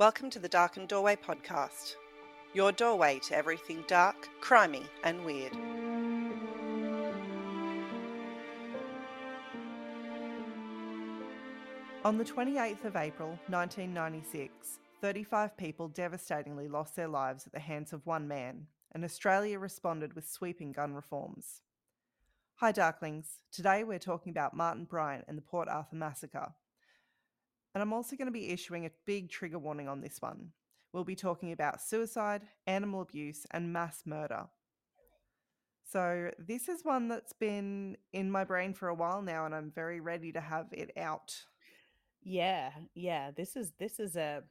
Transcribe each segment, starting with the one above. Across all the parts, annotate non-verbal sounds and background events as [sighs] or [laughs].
Welcome to the Darkened Doorway podcast, your doorway to everything dark, crimey, and weird. On the 28th of April 1996, 35 people devastatingly lost their lives at the hands of one man, and Australia responded with sweeping gun reforms. Hi, Darklings. Today we're talking about Martin Bryant and the Port Arthur Massacre. And I'm also going to be issuing a big trigger warning on this one. We'll be talking about suicide, animal abuse, and mass murder. So, this is one that's been in my brain for a while now, and I'm very ready to have it out. Yeah, yeah. This is this is a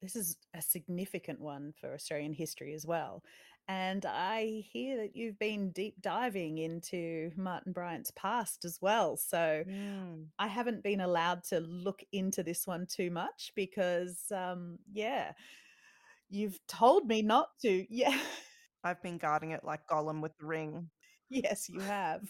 this is a significant one for Australian history as well. And I hear that you've been deep diving into Martin Bryant's past as well. So Mm. I haven't been allowed to look into this one too much because, um, yeah, you've told me not to. [laughs] Yeah. I've been guarding it like Gollum with the ring. Yes, you have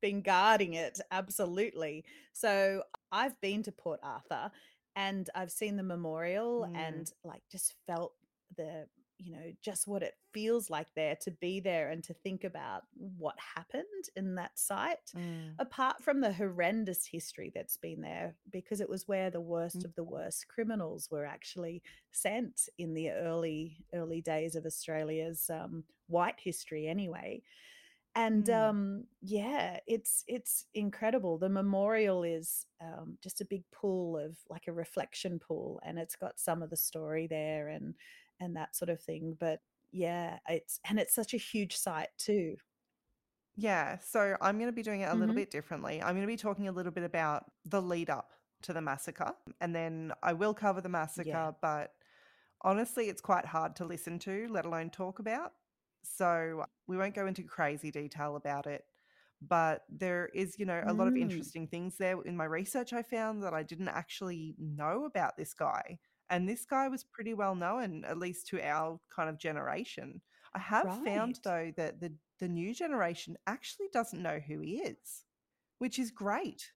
been guarding it. Absolutely. So I've been to Port Arthur and I've seen the memorial Mm. and like just felt the, you know, just what it feels like there to be there and to think about what happened in that site. Mm. Apart from the horrendous history that's been there, because it was where the worst Mm. of the worst criminals were actually sent in the early early days of Australia's um, white history, anyway. And Mm. um, yeah, it's it's incredible. The memorial is um, just a big pool of like a reflection pool, and it's got some of the story there and and that sort of thing. But yeah, it's and it's such a huge site too. Yeah, so I'm going to be doing it a little hmm bit differently. I'm going to be talking a little bit about the lead up to the massacre, and then I will cover the Yeah. massacre, but honestly, it's quite hard to listen to, let alone talk about. So we won't go into crazy detail about it. But there is, you know, a lot of Mm, interesting things there. In my research, I found that I didn't actually know about this guy. And this guy was pretty well known, at least to our kind of generation. I have found, though, that the, the new generation actually doesn't know who he is, which is great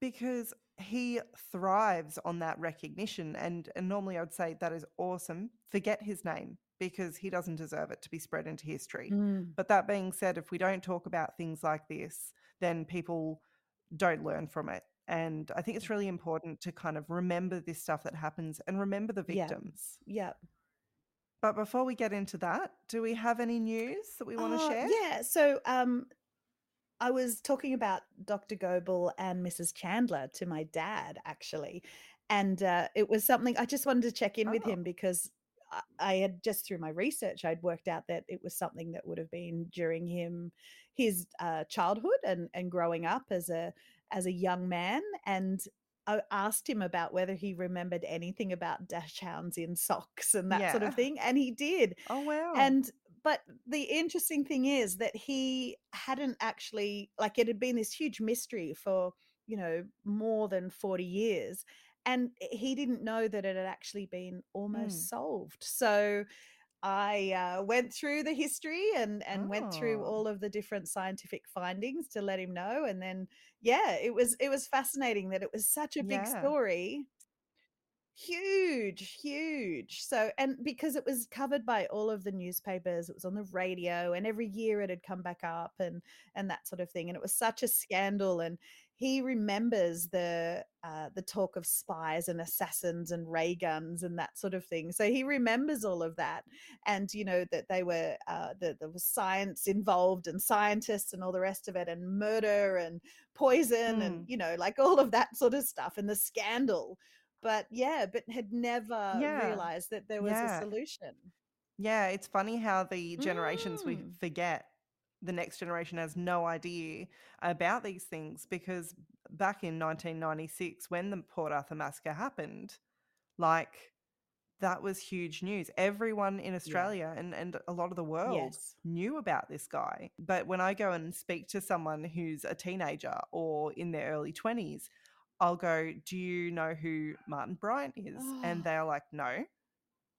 because he thrives on that recognition. And, and normally I would say that is awesome. Forget his name because he doesn't deserve it to be spread into history. Mm, But that being said, if we don't talk about things like this, then people don't learn from it. And I think it's really important to kind of remember this stuff that happens and remember the victims. Yeah. But before we get into that, do we have any news that we want to Uh, share? yeah. So um, I was talking about Dr. Goebel and Mrs. Chandler to my dad, actually. And uh, it was something I just wanted to check in with Oh, him because I, I had just through my research, I'd worked out that it was something that would have been during him, his uh, childhood and, and growing up as a as a young man. And I asked him about whether he remembered anything about dash hounds in socks and that sort of thing. And he did. Oh, wow. And but the interesting thing is that he hadn't actually like it had been this huge mystery for, you know, more than 40 years. And he didn't know that it had actually been almost Mm. solved. So I uh, went through the history and and went through Oh, all of the different scientific findings to let him know. And then yeah, it was it was fascinating that it was such a big yeah. story Huge, huge. So and because it was covered by all of the newspapers, it was on the radio, and every year it had come back up and and that sort of thing. And it was such a scandal. And he remembers the uh, the talk of spies and assassins and ray guns and that sort of thing. So he remembers all of that, and you know that they were uh, that there was science involved and scientists and all the rest of it, and murder and poison and Mm. you know like all of that sort of stuff and the scandal but yeah, but had never Yeah. realized that there was a solution. Yeah. It's funny how the generations we Mm. forget, the next generation has no idea about these things because back in 1996, when the Port Arthur massacre happened, like that was huge news. Everyone in Yeah. Australia and, and a lot of the world Yes. knew about this guy. But when I go and speak to someone who's a teenager or in their early 20s, I'll go, Do you know who Martin Bryant is? And [gasps] they're like, No.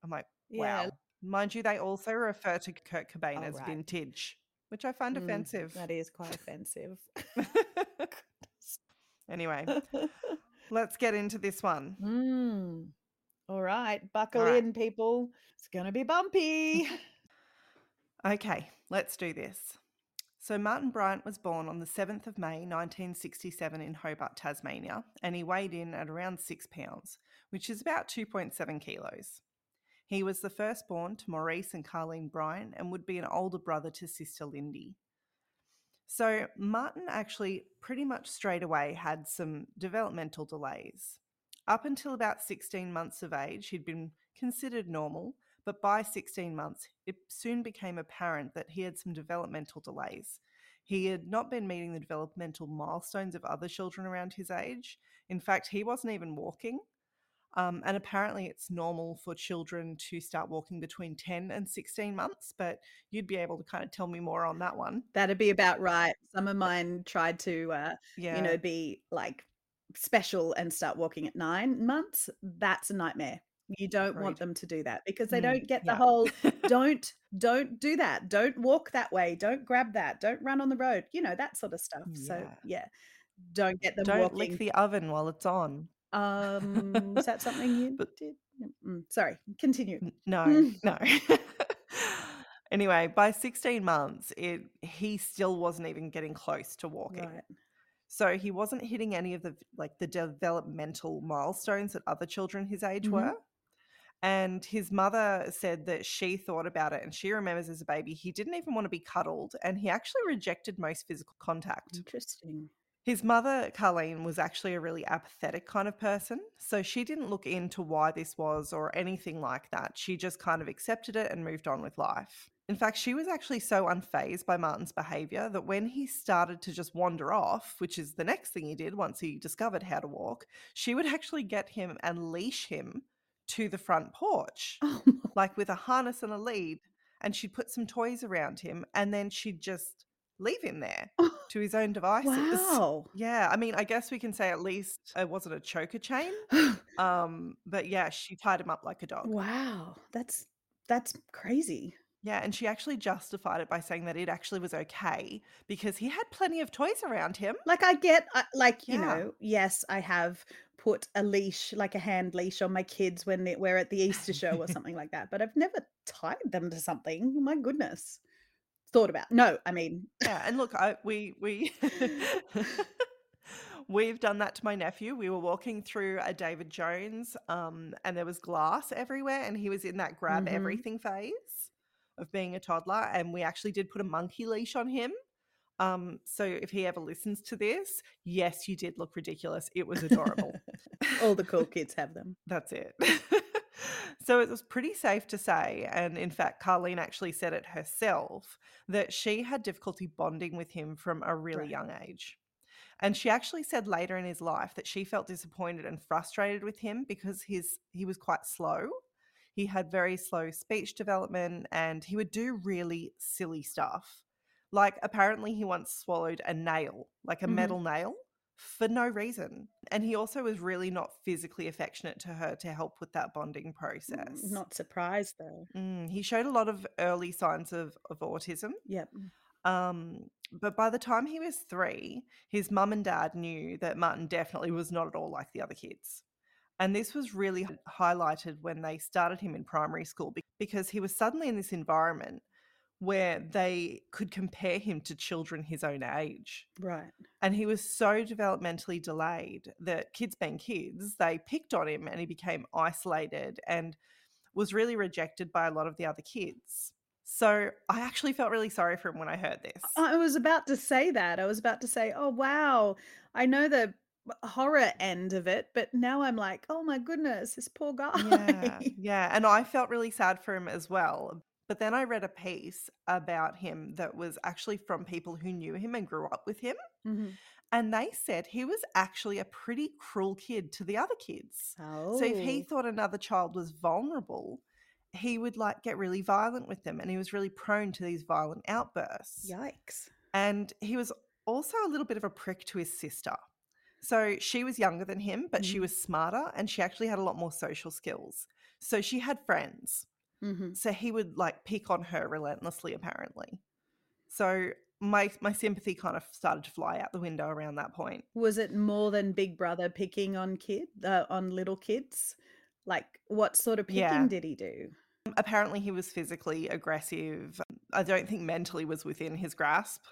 I'm like, yeah. Wow. Mind you, they also refer to Kurt Cobain Oh, as right. vintage, which I find Mm, offensive. that is quite offensive. [laughs] anyway, let's get into this one. mm. All right. buckle All right. in, people. It's going to be bumpy. [laughs] Okay, let's do this. So, Martin Bryant was born on the 7th of May 1967 in Hobart, Tasmania, and he weighed in at around six pounds, which is about 2.7 kilos. He was the firstborn to Maurice and Carleen Bryant and would be an older brother to sister Lindy. So, Martin actually pretty much straight away had some developmental delays. Up until about 16 months of age, he'd been considered normal, but by 16 months, it soon became apparent that he had some developmental delays. He had not been meeting the developmental milestones of other children around his age. In fact, he wasn't even walking. Um, and apparently, it's normal for children to start walking between 10 and 16 months, but you'd be able to kind of tell me more on that one. That'd be about right. Some of mine tried to, uh, Yeah. you know, be like special and start walking at nine months. That's a nightmare. You don't want them to do that because they Mm, don't get the yeah. whole [laughs] don't don't do that. Don't walk that way. Don't grab that. Don't run on the road. You know, that sort of stuff. So, Yeah. yeah. Don't get them Don't walking. lick the oven while it's on. Um, is that something you But- did? Mm, sorry, continue. No, [laughs] no. [laughs] anyway, by 16 months, it he still wasn't even getting close to walking. Right. So he wasn't hitting any of the like the developmental milestones that other children his age Mhm. were. And his mother said that she thought about it and she remembers as a baby he didn't even want to be cuddled and he actually rejected most physical contact. Interesting. His mother, Carleen, was actually a really apathetic kind of person. So she didn't look into why this was or anything like that. She just kind of accepted it and moved on with life. In fact, she was actually so unfazed by Martin's behavior that when he started to just wander off, which is the next thing he did once he discovered how to walk, she would actually get him and leash him to the front porch, [laughs] Oh, like with a harness and a lead. And she'd put some toys around him and then she'd just leave him there [laughs] to his own devices. wow. Yeah, I mean, I guess we can say at least it wasn't a choker chain. [gasps] Um, but yeah, she tied him up like a dog. wow. That's that's crazy. Yeah, and she actually justified it by saying that it actually was okay because he had plenty of toys around him. Like I get I- like, you Yeah. know, yes, I have put a leash, like a hand leash on my kids when they- we're at the Easter show or something like that, but I've never tied them to something. My goodness. Thought about. No, I mean, [laughs] Yeah, and look, I we we [laughs] we've done that to my nephew. We were walking through a David Jones, um, and there was glass everywhere, and he was in that grab Mhm. everything phase of being a toddler. And we actually did put a monkey leash on him. Um, so if he ever listens to this, yes, you did look ridiculous. It was adorable. [laughs] all the cool kids have them. That's it. So it was pretty safe to say, and in fact, Carleen actually said it herself, that she had difficulty bonding with him from a really Right. young age. And she actually said later in his life that she felt disappointed and frustrated with him because his he was quite slow. He had very slow speech development and he would do really silly stuff. Like apparently he once swallowed a nail, like a Mhm. metal nail, for no reason. And he also was really not physically affectionate to her to help with that bonding Mm, process. Not surprised though. Mm, he showed a lot of early signs of, of autism. Yep. Um, but by the time he was three, his mum and dad knew that Martin definitely was not at all like the other kids. And this was really highlighted when they started him in primary school because he was suddenly in this environment where they could compare him to children his own age. Right. And he was so developmentally delayed that kids being kids, they picked on him and he became isolated and was really rejected by a lot of the other kids. So I actually felt really sorry for him when I heard this. I was about to say that. I was about to say, "Oh wow, I know the horror end of it, but now I'm like, oh my goodness, this poor guy." Yeah, [laughs] yeah. And I felt really sad for him as well. But then I read a piece about him that was actually from people who knew him and grew up with him. Mhm. And they said he was actually a pretty cruel kid to the other kids. Oh. So if he thought another child was vulnerable, he would like get really violent with them and he was really prone to these violent outbursts. Yikes. And he was also a little bit of a prick to his sister. So she was younger than him, but she Mhm. was smarter and she actually had a lot more social skills. So she had friends. Hmm So he would like pick on her relentlessly, apparently. So my my sympathy kind of started to fly out the window around that point. Was it more than Big Brother picking on kid uh, on little kids? Like, what sort of picking Yeah. did he do? Apparently, he was physically aggressive. I don't think mentally was within his grasp,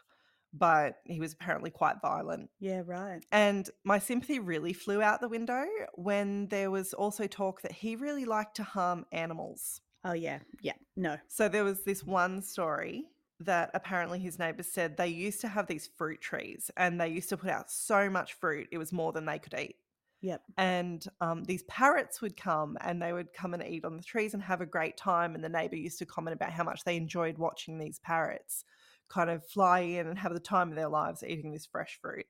but he was apparently quite violent. Yeah, right. And my sympathy really flew out the window when there was also talk that he really liked to harm animals. Oh, yeah. Yeah. No. So there was this one story that apparently his neighbors said they used to have these fruit trees and they used to put out so much fruit, it was more than they could eat. Yep. And um, these parrots would come and they would come and eat on the trees and have a great time. And the neighbor used to comment about how much they enjoyed watching these parrots kind of fly in and have the time of their lives eating this fresh fruit.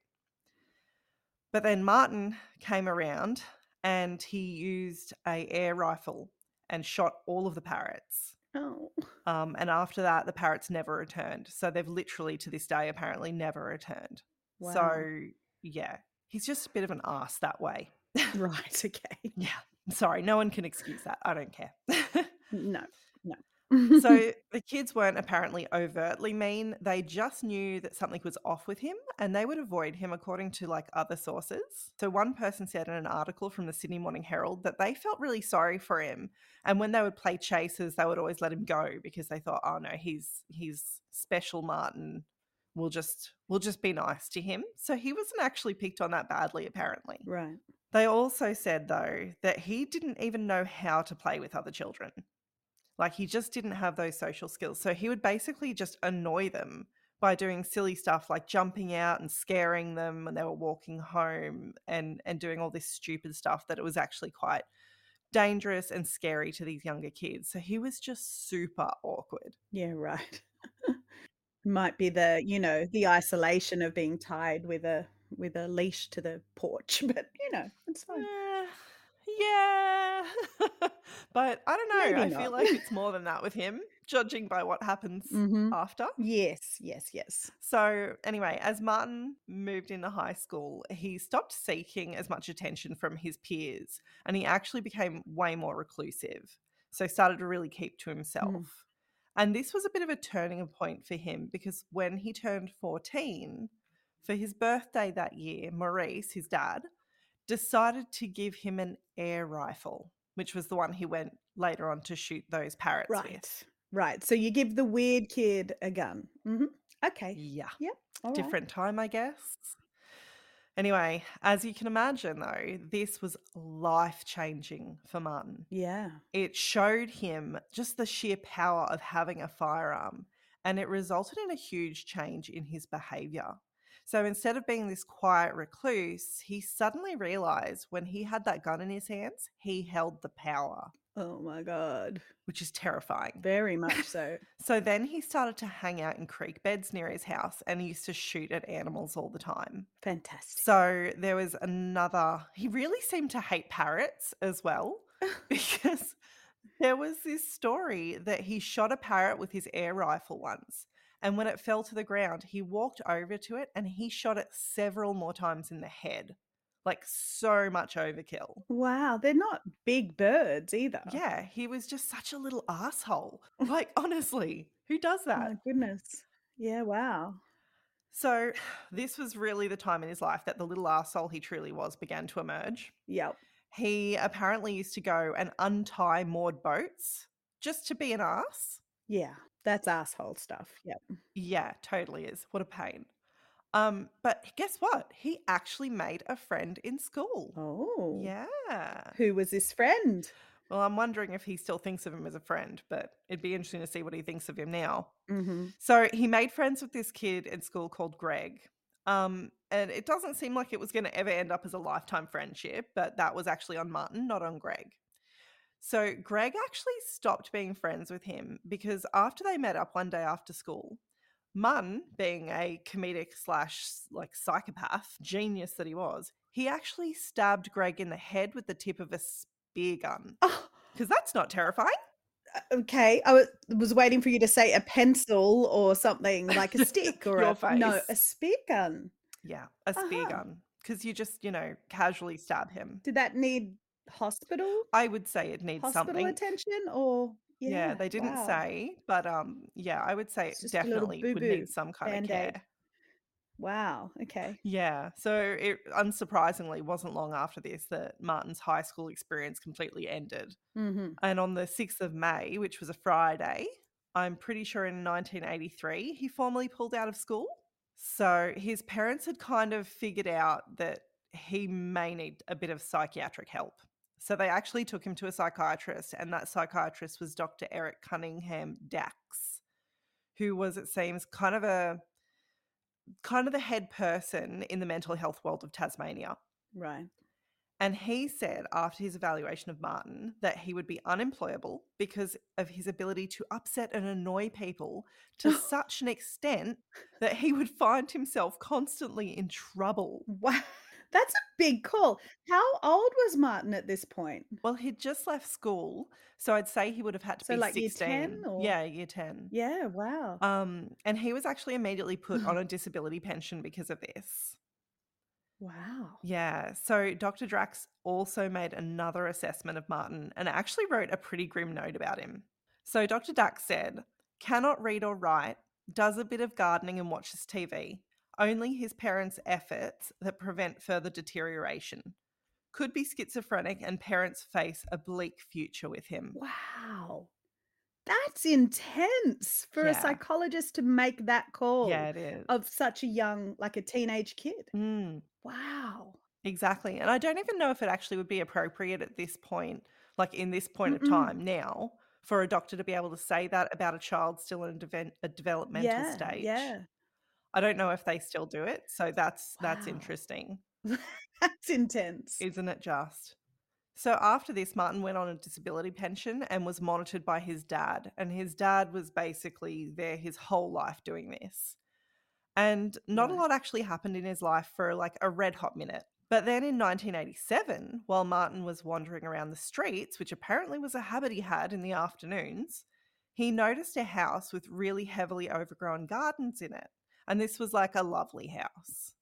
But then Martin came around and he used a air rifle and shot all of the parrots. Oh. [laughs] Um, and after that, the parrots never returned. So they've literally to this day apparently never returned. Wow. So yeah, he's just a bit of an ass that way. right. [laughs] Okay. Yeah. Sorry, no one can excuse that. I don't care. [laughs] No. No. So [laughs] the kids weren't apparently overtly mean. They just knew that something was off with him and they would avoid him according to like other sources. So one person said in an article from the Sydney Morning Herald that they felt really sorry for him. And when they would play chases, they would always let him go because they thought, oh no, he's he's special Martin. We'll just we'll just be nice to him. So he wasn't actually picked on that badly, apparently. right. They also said, though, that he didn't even know how to play with other children. Like, he just didn't have those social skills. So he would basically just annoy them by doing silly stuff like jumping out and scaring them when they were walking home and, and doing all this stupid stuff that it was actually quite dangerous and scary to these younger kids. So he was just super awkward. Yeah, right. [laughs] Might be the, you know, the isolation of being tied with a with a leash to the porch, [laughs] but you know, it's fine. Eh, yeah. [laughs] but I don't know. Maybe I not. feel like it's [laughs] more than that with him, judging by what happens Mhm. after. Yes, yes, yes. So, anyway, as Martin moved into high school, he stopped seeking as much attention from his peers and he actually became way more reclusive. So, started to really keep to himself. And this was a bit of a turning point for him because when he turned 14, for his birthday that year, Maurice, his dad, decided to give him an air rifle, which was the one he went later on to shoot those parrots Right. with. Right. So you give the weird kid a gun. hmm Okay. Yeah. all right. different time, I guess. Anyway, as you can imagine, though, this was life changing for Martin. Yeah. It showed him just the sheer power of having a firearm, and it resulted in a huge change in his behavior. So instead of being this quiet recluse, he suddenly realized when he had that gun in his hands, he held the power, Oh my god. which is terrifying. Very [laughs] much so. So then he started to hang out in creek beds near his house and he used to shoot at animals all the time. Fantastic. So there was another, he really seemed to hate parrots as well [laughs] [laughs] because there was this story that he shot a parrot with his air rifle once. And when it fell to the ground, he walked over to it and he shot it several more times in the head. Like so much overkill. Wow, they're not big birds either. Yeah, he was just such a little asshole. Like, honestly, who does [laughs] Oh that? my goodness. Yeah, wow. So, this was really the time in his life that the little asshole he truly was began to emerge. Yep. He apparently used to go and untie moored boats just to be an ass. Yeah. That's asshole stuff. Yep. Yeah, totally is. What a pain. Um, but guess what? He actually made a friend in school. Oh. Yeah. Who was this friend? Well, I'm wondering if he still thinks of him as a friend, but it'd be interesting to see what he thinks of him now. Mm-hmm. So he made friends with this kid in school called Greg. Um, and it doesn't seem like it was going to ever end up as a lifetime friendship, but that was actually on Martin, not on Greg. So Greg actually stopped being friends with him because after they met up one day after school, Martin, being a comedic slash like psychopath genius that he was, he actually stabbed Greg in the head with the tip of a spear gun. Oh, Because that's not terrifying. okay. I was, was waiting for you to say a pencil or something like a [laughs] stick or a no, a spear gun. Yeah, a spear Uh-huh. gun. Because you just, you know, casually stab him. Did that need hospital I would say it needs hospital something. attention or Yeah, yeah, they didn't wow. say, but um, yeah, I would say it just a little definitely would need some kind Band-Aid. of care. Wow. Okay. Yeah. So it unsurprisingly wasn't long after this that Martin's high school experience completely ended. hmm And on the 6th of May, which was a Friday, I'm pretty sure in 1983, he formally pulled out of school. So his parents had kind of figured out that he may need a bit of psychiatric help. So they actually took him to a psychiatrist, and that psychiatrist was Dr. Eric Cunningham Dax, who was, it seems, kind of a kind of the head person in the mental health world of Tasmania. Right. And he said after his evaluation of Martin that he would be unemployable because of his ability to upset and annoy people to [laughs] such an extent that he would find himself constantly in trouble. Wow. That's a big call. How old was Martin at this point? Well, he'd just left school, so I'd say he would have had to So, be like, year 16. 10 or- Yeah, year 10. Yeah. Wow. Um, and he was actually immediately put on a [laughs] disability pension because of this. Wow. Yeah. So Dr. Dax also made another assessment of Martin and actually wrote a pretty grim note about him. So Dr. Dax said, cannot read or write, does a bit of gardening and watches TV. Only his parents' efforts that prevent further deterioration. Could be schizophrenic and parents face a bleak future with him. Wow. That's intense for a psychologist to make that call Yeah, it is. of such a young, like a teenage kid. Mm. Wow. Exactly. And I don't even know if it actually would be appropriate at this point, like in this point Mm-mm. of time now, for a doctor to be able to say that about a child still in a, deven- a developmental yeah. stage. Yeah. I don't know if they still do it. So that's that's interesting, [laughs] That's intense. isn't it just? So after this, Martin went on a disability pension and was monitored by his dad. And his dad was basically there his whole life doing this. And not a lot actually happened in his life for like a red hot minute. But then in 1987, while Martin was wandering around the streets, which apparently was a habit he had in the afternoons, he noticed a house with really heavily overgrown gardens in it. And this was like a lovely house.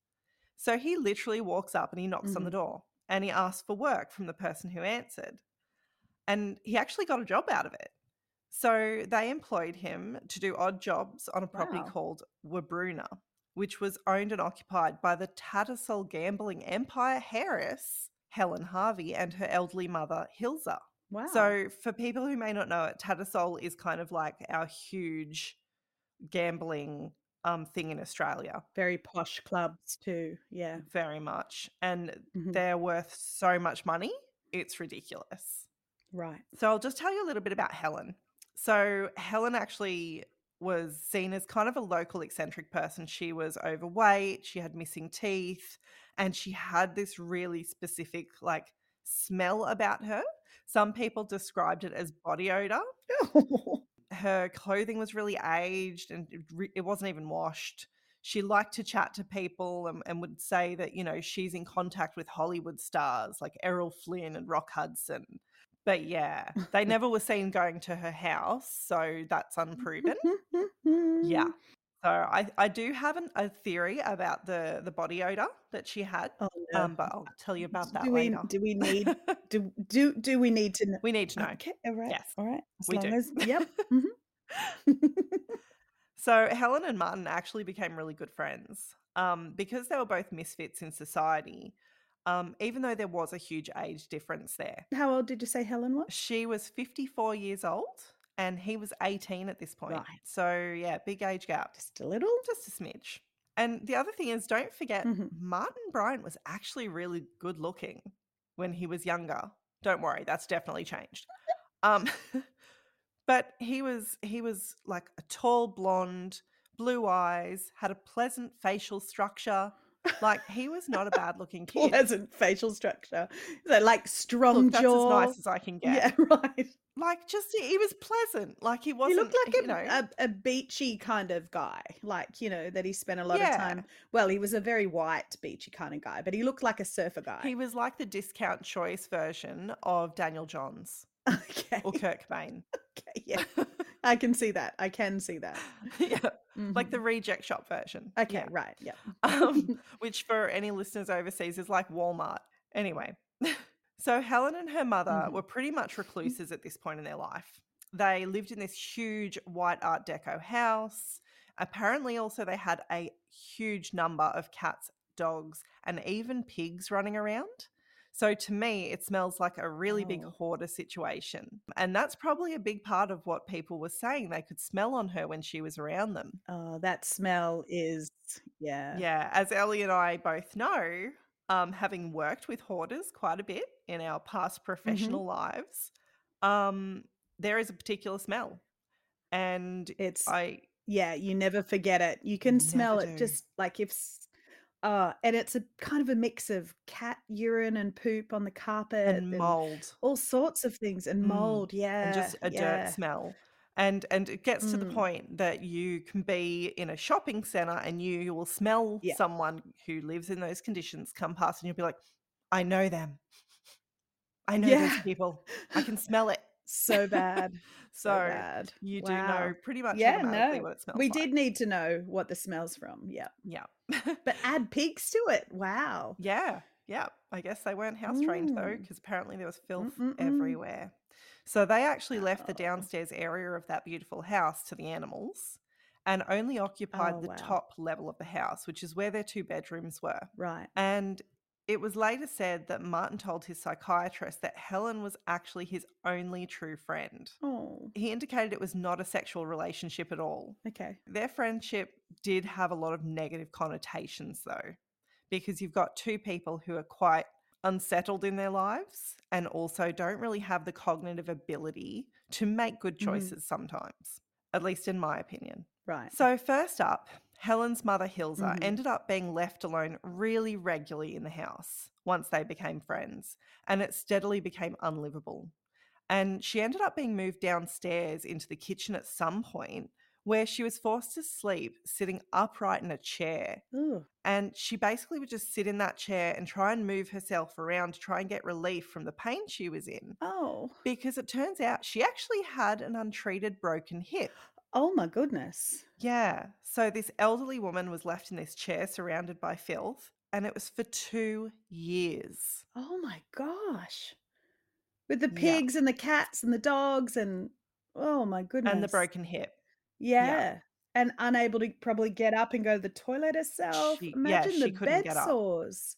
So he literally walks up and he knocks on the mm-hmm. door and he asks for work from the person who answered. And he actually got a job out of it. So they employed him to do odd jobs on a property Wow. called Wabruna, which was owned and occupied by the Tattersall gambling empire heiress, Helen Harvey, and her elderly mother, Hilza. Wow. So, for people who may not know it, Tattersall is kind of like our huge gambling um, thing in Australia, very posh clubs too. Yeah. very much. And Mhm. they're worth so much money, it's ridiculous. Right. So I'll just tell you a little bit about Helen. So Helen actually was seen as kind of a local eccentric person. She was overweight, she had missing teeth, and she had this really specific like smell about her. Some people described it as body odor. [laughs] Her clothing was really aged and it, wasn't even washed. She liked to chat to people and, and would say that, you know, she's in contact with Hollywood stars like Errol Flynn and Rock Hudson. But yeah, they [laughs] never were seen going to her house, so that's unproven. Yeah. [laughs] [laughs] So I, I do have an, a theory about the, the body odor that she had, Oh, no. um, but I'll tell you about that do we later. do we need [laughs] do do do we need to know? we need to know. Okay, all right. Yes, All right. As we long do. as yep. [laughs] mhm. So Helen and Martin actually became really good friends um, because they were both misfits in society. Um, even though there was a huge age difference there, How old did you say Helen was? she was 54 years old and he was 18 at this point. Right. So yeah, big age gap, Just a little. just a smidge. And the other thing is, don't forget, Mhm. Martin Bryant was actually really good looking when he was younger. Don't worry, that's definitely changed. Um, [laughs] but he was he was like a tall blonde, blue eyes, had a pleasant facial structure. Like he was not a bad looking [laughs] kid. Pleasant facial structure. So like strong Look, that's jaw. as nice as I can get. yeah, [laughs] right. Like just he was pleasant. Like he He wasn't. looked like a, you know, a, a beachy kind of guy, like you know that he spent a lot of time. Well, he was a very white beachy kind of guy, but he looked like a surfer guy. he was like the discount choice version of Daniel Johns [laughs] okay, or Kirk Bain. [laughs] okay, yeah, I can see that. I can see that. [laughs] yeah, like Mhm. the reject shop version. okay, Yeah. right, yeah. um, which for any listeners overseas is like Walmart. Anyway, so Helen and her mother Mhm. were pretty much recluses at this point in their life. They lived in this huge white Art Deco house Apparently, also, they had a huge number of cats, dogs, and even pigs running around. So to me, it smells like a really big Oh. hoarder situation. And that's probably a big part of what people were saying. They could smell on her when she was around them. Oh, that smell is yeah. Yeah, as Ellie and I both know, um, having worked with hoarders quite a bit in our past professional lives, um, there is a particular smell. And It's I yeah, you never forget it. You can smell it do. just like if uh and it's a kind of a mix of cat urine and poop on the carpet and and mold. all sorts of things and Mm, mold. Yeah. and just a yeah. dirt smell. And and it gets to the Mm. point that you can be in a shopping center and you will smell Yeah. someone who lives in those conditions come past and you'll be like, I know them. I know those people. I can [laughs] smell it. So bad. [laughs] So, so bad. you do Wow. know pretty much Yeah, no. what it smells We like. did need to know what the smells from. Yeah. Yeah. But [laughs] add pigs to it. Wow. yeah. Yeah. I guess they weren't house trained though, Mm. because apparently there was filth Mm-mm-mm. everywhere. So they actually left the Oh. downstairs area of that beautiful house to the animals and only occupied Oh, the wow. top level of the house, which is where their two bedrooms were. Right. And it was later said that Martin told his psychiatrist that Helen was actually his only true friend. Oh, He indicated it was not a sexual relationship at all. okay. Their friendship did have a lot of negative connotations, though, because you've got two people who are quite unsettled in their lives and also don't really have the cognitive ability to make good Mhm. choices sometimes, at least in my opinion. Right. So, first up, Helen's mother, Hilza, Mhm. ended up being left alone really regularly in the house once they became friends, and it steadily became unlivable. And she ended up being moved downstairs into the kitchen at some point, where she was forced to sleep sitting upright in a chair. Ooh. And she basically would just sit in that chair and try and move herself around to try and get relief from the pain she was in. Oh. Because it turns out she actually had an untreated broken hip. Oh my goodness. Yeah. So this elderly woman was left in this chair surrounded by filth, and it was for two years. Oh my gosh. With the Yeah. pigs and the cats and the dogs and oh my goodness. And the broken hip. Yeah. And unable to probably get up and go to the toilet herself. She- yeah, Imagine she the bed get up. sores.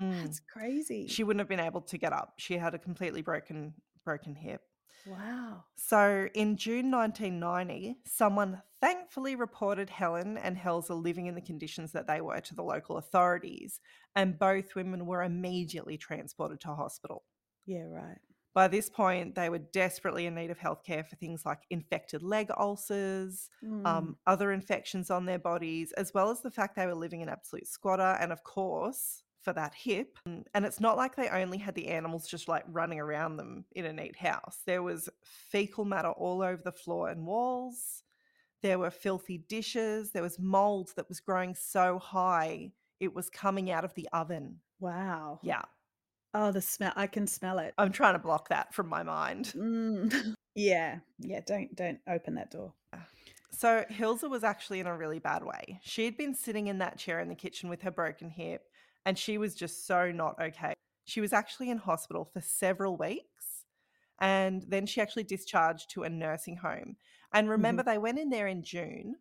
Mm. That's crazy. She wouldn't have been able to get up. She had a completely broken broken hip. wow. So in June 1990, someone thankfully reported Helen and Hilza living in the conditions that they were to the local authorities, and both women were immediately transported to hospital. Yeah, right. By this point, they were desperately in need of healthcare for things like infected leg ulcers, Mm. um, other infections on their bodies, as well as the fact they were living in absolute squatter, and of course, for that hip. Mm, And it's not like they only had the animals just like running around them in a neat house. There was fecal matter all over the floor and walls. There were filthy dishes. There was mold that was growing so high it was coming out of the oven. wow. Yeah, Oh, the smell. I can smell it. I'm trying to block that from my mind. Mm. [laughs] yeah. Yeah. Don't don't open that door. So Hilza was actually in a really bad way. She had been sitting in that chair in the kitchen with her broken hip, and she was just so not okay. She was actually in hospital for several weeks, and then she actually discharged to a nursing home. And remember, they went in there in June,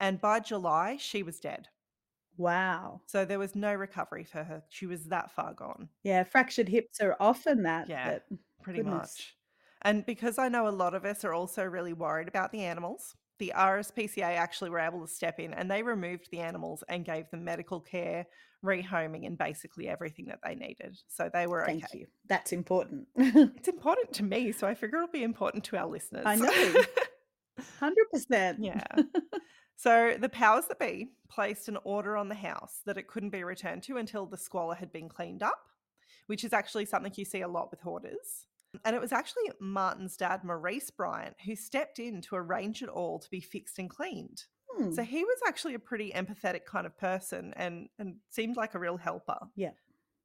and by July, she was dead. Wow. So there was no recovery for her. She was that far gone. Yeah, fractured hips are often that. Yeah, but pretty goodness. much. And because I know a lot of us are also really worried about the animals, the RSPCA actually were able to step in and they removed the animals and gave them medical care, rehoming, and basically everything that they needed. So they were Thank okay. you. That's important. [laughs] It's important to me, so I figure it'll be important to our listeners. I know. Hundred percent. yeah. [laughs] So the powers that be placed an order on the house that it couldn't be returned to until the squalor had been cleaned up, which is actually something you see a lot with hoarders. And it was actually Martin's dad, Maurice Bryant, who stepped in to arrange it all to be fixed and cleaned. Hmm. So he was actually a pretty empathetic kind of person and, and seemed like a real helper. Yeah.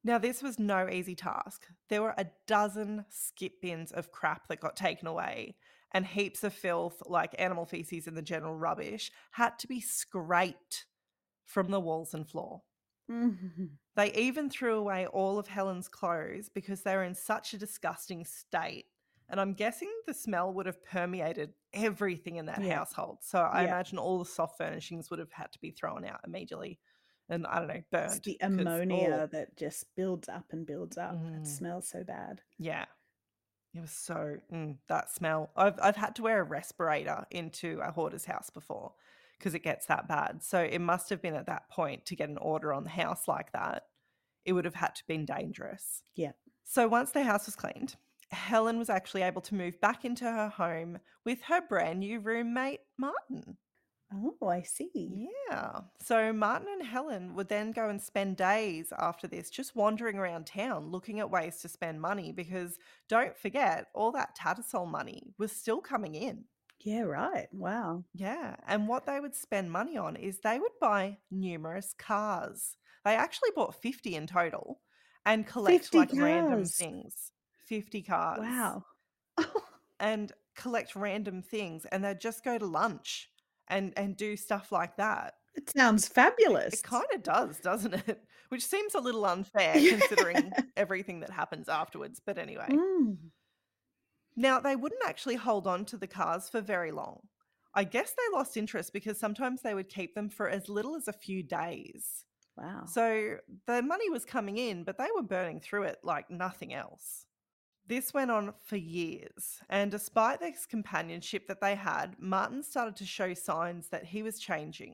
Now, this was no easy task. There were a dozen skip bins of crap that got taken away, and heaps of filth, like animal feces and the general rubbish, had to be scraped from the walls and floor. Mhm. They even threw away all of Helen's clothes because they were in such a disgusting state. And I'm guessing the smell would have permeated everything in that Yeah. household. So I Yeah. imagine all the soft furnishings would have had to be thrown out immediately. And I don't know, It's burnt. the 'cause- ammonia oh, that just builds up and builds up. Mm. It smells so bad. yeah. It was so mm, that smell. I've I've had to wear a respirator into a hoarder's house before because it gets that bad. So it must have been at that point to get an order on the house like that. It would have had to been dangerous. Yeah. So once the house was cleaned, Helen was actually able to move back into her home with her brand new roommate Martin. Oh, I see. Yeah. So Martin and Helen would then go and spend days after this just wandering around town looking at ways to spend money because don't forget, all that Tattersall money was still coming in. Yeah, right. Wow. Yeah. And what they would spend money on is they would buy numerous cars. They actually bought 50 in total and collect 50 like random cars. things. 50 cars. Wow. [laughs] And collect random things and they'd just go to lunch and and do stuff like that. It sounds It- fabulous. It kind of does, doesn't it? [laughs] Which seems a little [laughs] unfair Yeah. considering everything that happens afterwards. But anyway. Mm. Now, they wouldn't actually hold on to the cars for very long. I guess they lost interest because sometimes they would keep them for as little as a few days. Wow. So the money was coming in, but they were burning through it like nothing else. This went on for years, and despite this companionship that they had, Martin started to show signs that he was changing.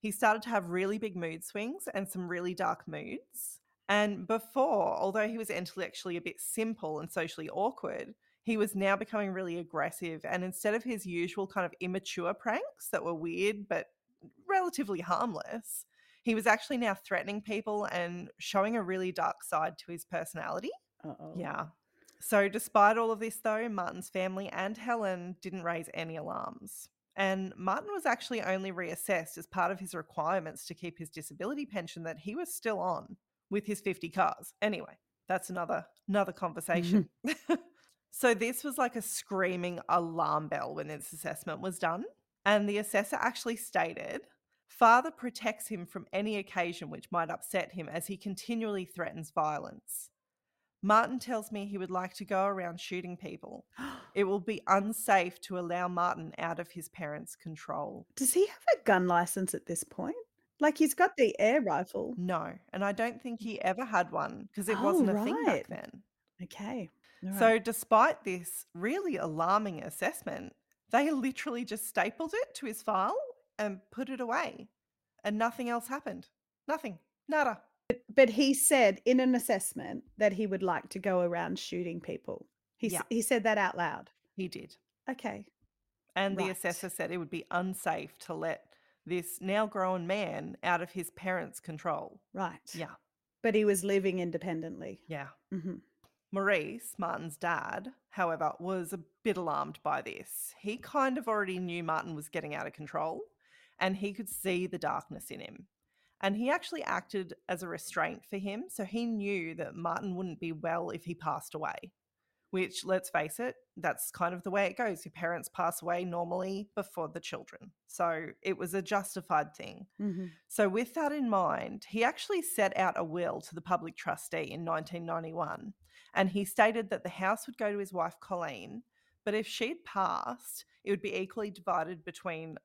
He started to have really big mood swings and some really dark moods. And before, although he was intellectually a bit simple and socially awkward, he was now becoming really aggressive. And instead of his usual kind of immature pranks that were weird but relatively harmless, he was actually now threatening people and showing a really dark side to his personality. Uh-oh. Yeah. So, despite all of this, though, Martin's family and Helen didn't raise any alarms. And Martin was actually only reassessed as part of his requirements to keep his disability pension that he was still on with his 50 cars. Anyway, that's another another conversation. [laughs] [laughs] so this was like a screaming alarm bell when this assessment was done. And the assessor actually stated, Father protects him from any occasion which might upset him as he continually threatens violence. Martin tells me he would like to go around shooting people. [gasps] It will be unsafe to allow Martin out of his parents' control. Does he have a gun license at this point? Like he's got the air rifle. No, and I don't think he ever had one because it Oh, wasn't a thing back then. Okay. all So, despite this really alarming assessment, they literally just stapled it to his file and put it away, and nothing else happened. Nothing. Nada. But he said in an assessment that he would like to go around shooting people. He s- Yeah. he said that out loud. He did. Okay. And the Right. assessor said it would be unsafe to let this now grown man out of his parents' control. Right. Yeah. But he was living independently. Yeah. hmm Maurice, Martin's dad, however, was a bit alarmed by this. He kind of already knew Martin was getting out of control and he could see the darkness in him. And he actually acted as a restraint for him. So he knew that Martin wouldn't be well if he passed away, which, let's face it, that's kind of the way it goes. Your parents pass away normally before the children. So it was a justified thing. hmm So, with that in mind, he actually set out a will to the public trustee in 1991. And he stated that the house would go to his wife, Colleen, but if she'd passed, it would be equally divided between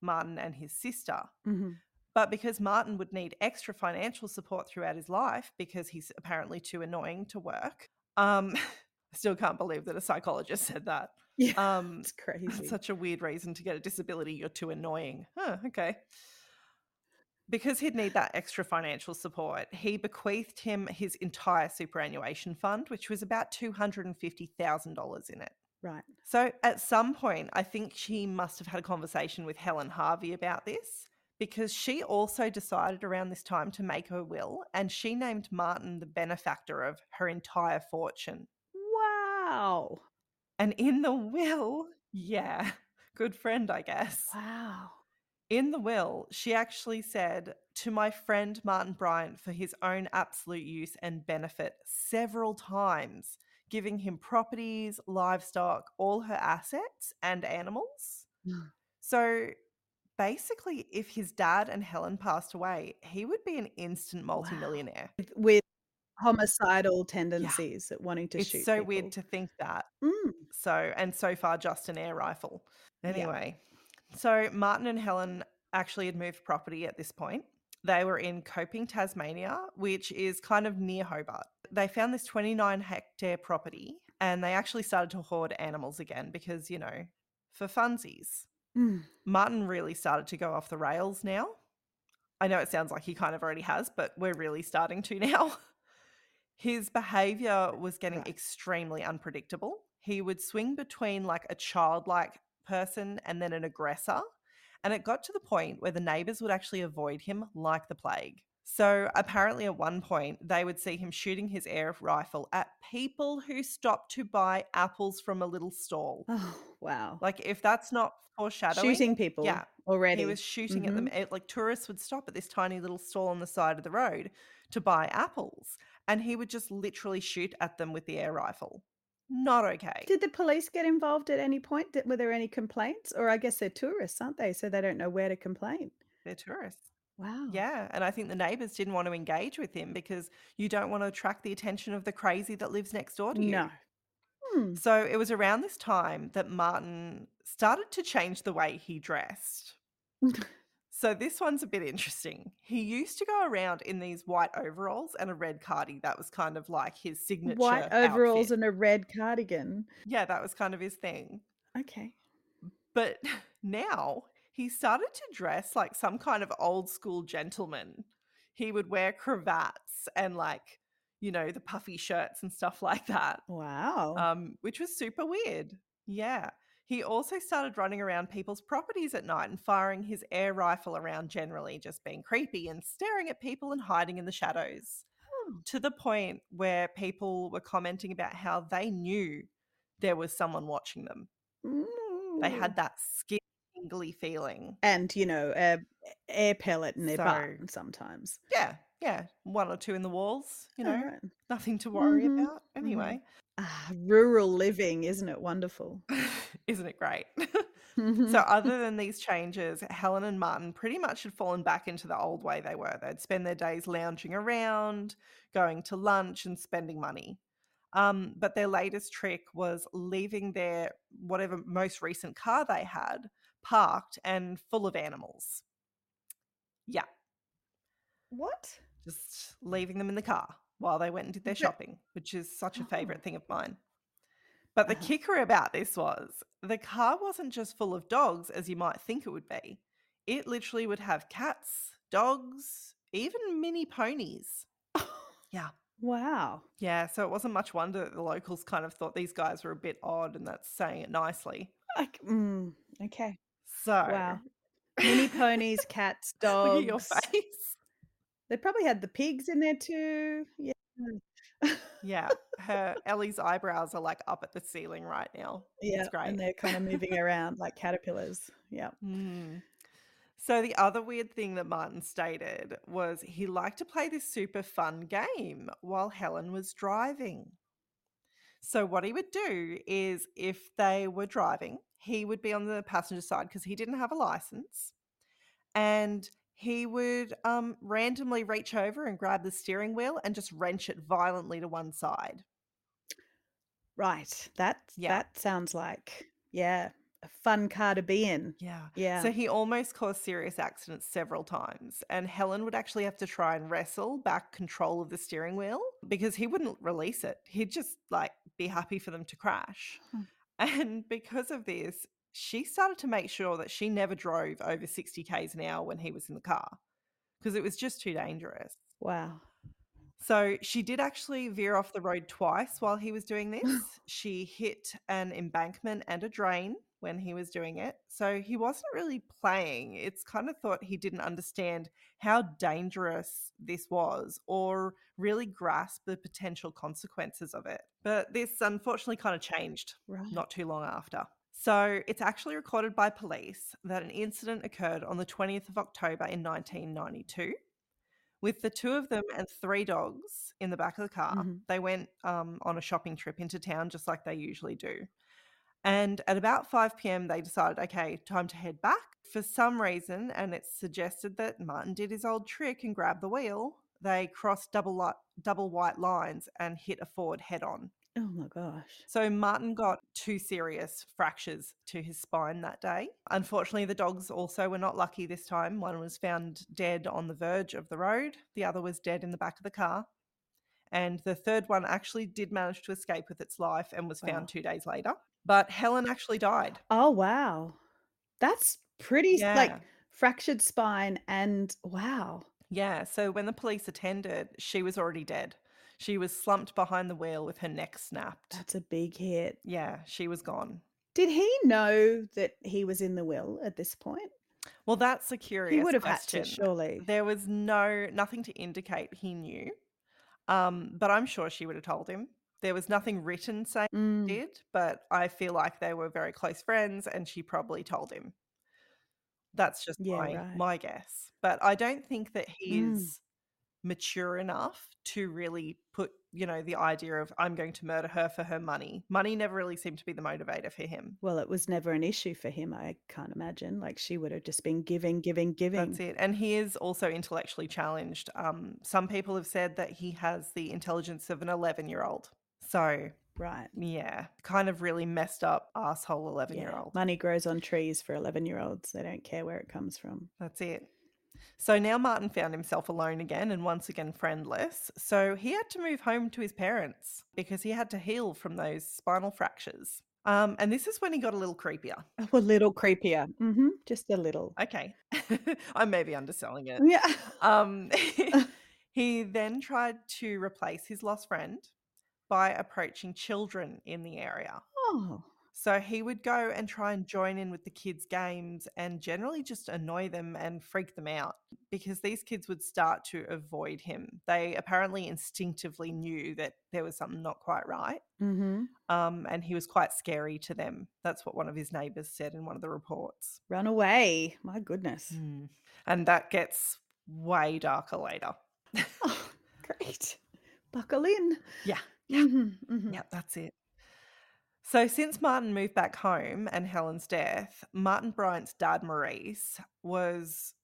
Martin and his sister. hmm But because Martin would need extra financial support throughout his life because he's apparently too annoying to work, um, [laughs] I still can't believe that a psychologist said that. Yeah. [laughs] Um, it's [laughs] crazy. such a weird reason to get a disability. You're too annoying. Huh, okay. Because he'd need that extra financial support, he bequeathed him his entire superannuation fund, which was about $250,000 in it. right. So at some point, I think she must have had a conversation with Helen Harvey about this because she also decided around this time to make her will and she named Martin the benefactor of her entire fortune. Wow. And in the will, yeah, [laughs] good friend, I guess. Wow. In the will, she actually said, to my friend Martin Bryant for his own absolute use and benefit several times, giving him properties, livestock, all her assets, and animals. Mm. So basically, if his dad and Helen passed away, he would be an instant multimillionaire. With- With homicidal tendencies at wanting to It's shoot It's so people. weird to think that. Mm. So, and so far, just an air rifle. Yeah. Anyway, so Martin and Helen actually had moved property at this point. They were in Copping, Tasmania, which is kind of near Hobart. They found this 29 hectare property and they actually started to hoard animals again because, you know, for funsies. Mm. Martin really started to go off the rails now. I know it sounds like he kind of already has, but we're really starting to [laughs] now. His behavior was getting Right. extremely unpredictable. He would swing between like a childlike person and then an aggressor. And it got to the point where the neighbors would actually avoid him like the plague. So apparently, at one point, they would see him shooting his air rifle at people who stopped to buy apples from a little stall. Oh, wow. Like, if that's not foreshadowing, Shooting people yeah, already. he was shooting at them. Mhm. It- Like tourists would stop at this tiny little stall on the side of the road to buy apples, and he would just literally shoot at them with the air rifle. Not okay. Did the police get involved at any point? Did, were there any complaints? Or I guess they're tourists, aren't they? So they don't know where to complain. They're tourists. Wow. Yeah, and I think the neighbors didn't want to engage with him because you don't want to attract the attention of the crazy that lives next door to you. No. Hmm. So it was around this time that Martin started to change the way he dressed. [laughs] So this one's a bit interesting. He used to go around in these white overalls and a red cardi. That was kind of like his signature White overalls outfit. and a red cardigan. Yeah, that was kind of his thing. Okay. But [laughs] now he started to dress like some kind of old school gentleman. He would wear cravats and like, you know, the puffy shirts and stuff [laughs] like that. Wow. um, which was super weird. Yeah. He also started running around people's properties at night and firing his air rifle around generally, just being creepy and staring at people and hiding in the shadows. Oh. To the point where people were commenting about how they knew there was someone watching them. They had that skin and you know, a air pellet in their So- butt sometimes. Yeah, yeah. One or two in the walls, you know, Alright. nothing to worry Mhm, about. Anyway, Ah, rural living, isn't it wonderful? [laughs] isn't it great? [laughs] So, [laughs] other than these changes, Helen and Martin pretty much had fallen back into the old way they were. They'd spend their days lounging around, going to lunch, and spending money. Um, but their latest trick was leaving their whatever most recent car they had parked and full of animals. Yeah, what? just leaving them in the car while they went and did their shopping, which is such a Oh. favorite thing of mine. But the kicker about this was the car wasn't just full of dogs as you might think it would be. It literally would have cats, dogs, even mini ponies. [laughs] Yeah. Wow. Yeah, so it wasn't much wonder that the locals kind of thought these guys were a bit odd, and that's saying it nicely. Like, mm, okay. So, Wow. Mini ponies, cats, dogs. [laughs] look at your face. They probably had the pigs in there too. Yeah. Yeah, her Ellie's eyebrows are like up at the ceiling right now. yeah. It's great. And they're kind of moving around like caterpillars. Yeah. [laughs] Mm. So the other weird thing that Martin stated was he liked to play this super fun game while Helen was driving. So what he would do is if they were driving, he would be on the passenger side because he didn't have a license. And he would um, randomly reach over and grab the steering wheel and just wrench it violently to one side. Right. That Yeah. that sounds like yeah, a fun car to be in. Yeah. Yeah. So he almost caused serious accidents several times, and Helen would actually have to try and wrestle back control of the steering wheel because he wouldn't release it. He'd just like be happy for them to crash. Hmm. And because of this, she started to make sure that she never drove over 60 k's an hour when he was in the car because it was just too dangerous. wow. So she did actually veer off the road twice while he was doing [gasps] this. she hit an embankment and a drain when he was doing it. So he wasn't really playing. It's kind of thought he didn't understand how dangerous this was or really grasp the potential consequences of it. But this unfortunately kind of changed Right. not too long after. So it's actually recorded by police that an incident occurred on the 20th of October in 1992 with the two of them and three dogs in the back of the car. Mhm. They went um, on a shopping trip into town just like they usually do. And at about 5 p.m., they decided, okay, time to head back. For some reason, and it's suggested that Martin did his old trick and grabbed the wheel, they crossed double, li- double white lines and hit a Ford head on. Oh my gosh. So Martin got two serious fractures to his spine that day. Unfortunately, the dogs also were not lucky this time. One was found dead on the verge of the road, the other was dead in the back of the car. And the third one actually did manage to escape with its life and was Wow. found two days later. But Helen actually died. Oh wow. That's pretty s- like fractured spine and wow. Yeah. So when the police attended, she was already dead. She was slumped behind the wheel with her neck snapped. That's a big hit. Yeah, she was gone. Did he know that he was in the will at this point? Well, that's a curious He would have question. had to, surely. There was no nothing to indicate he knew. Um, but I'm sure she would have told him. There was nothing written saying Mm, he did, but I feel like they were very close friends and she probably told him. That's just Yeah, my right. my guess. But I don't think that Mm. he's mature enough to really put, you know, the idea of I'm going to murder her for her money. Money never really seemed to be the motivator for him. Well, it was never an issue for him, I can't imagine. Like she would have just been giving, giving, giving. That's it. And he is also intellectually challenged. Um, some people have said that he has the intelligence of an 11 year old. So, Right. yeah, kind of really messed up asshole 11 year old. Money grows on trees for 11 year olds. They don't care where it comes from. That's it. So now Martin found himself alone again and once again friendless. So he had to move home to his parents because he had to heal from those spinal fractures. Um, and this is when he got a little creepier. A little creepier. hmm Just a little. Okay. [laughs] I may be underselling it. Yeah. Um, [laughs] [laughs] he then tried to replace his lost friend by approaching children in the area. Oh. So he would go and try and join in with the kids' games and generally just annoy them and freak them out because these kids would start to avoid him. They apparently instinctively knew that there was something not quite right. hmm Um, and he was quite scary to them. That's what one of his neighbors said in one of the reports. Run away. My goodness. Mm. And that gets way darker later. [laughs] Oh, great. Buckle in. Yeah. Yeah. hmm hmm Yeah, that's it. So, since Martin moved back home and Helen's death, Martin Bryant's dad, Maurice, was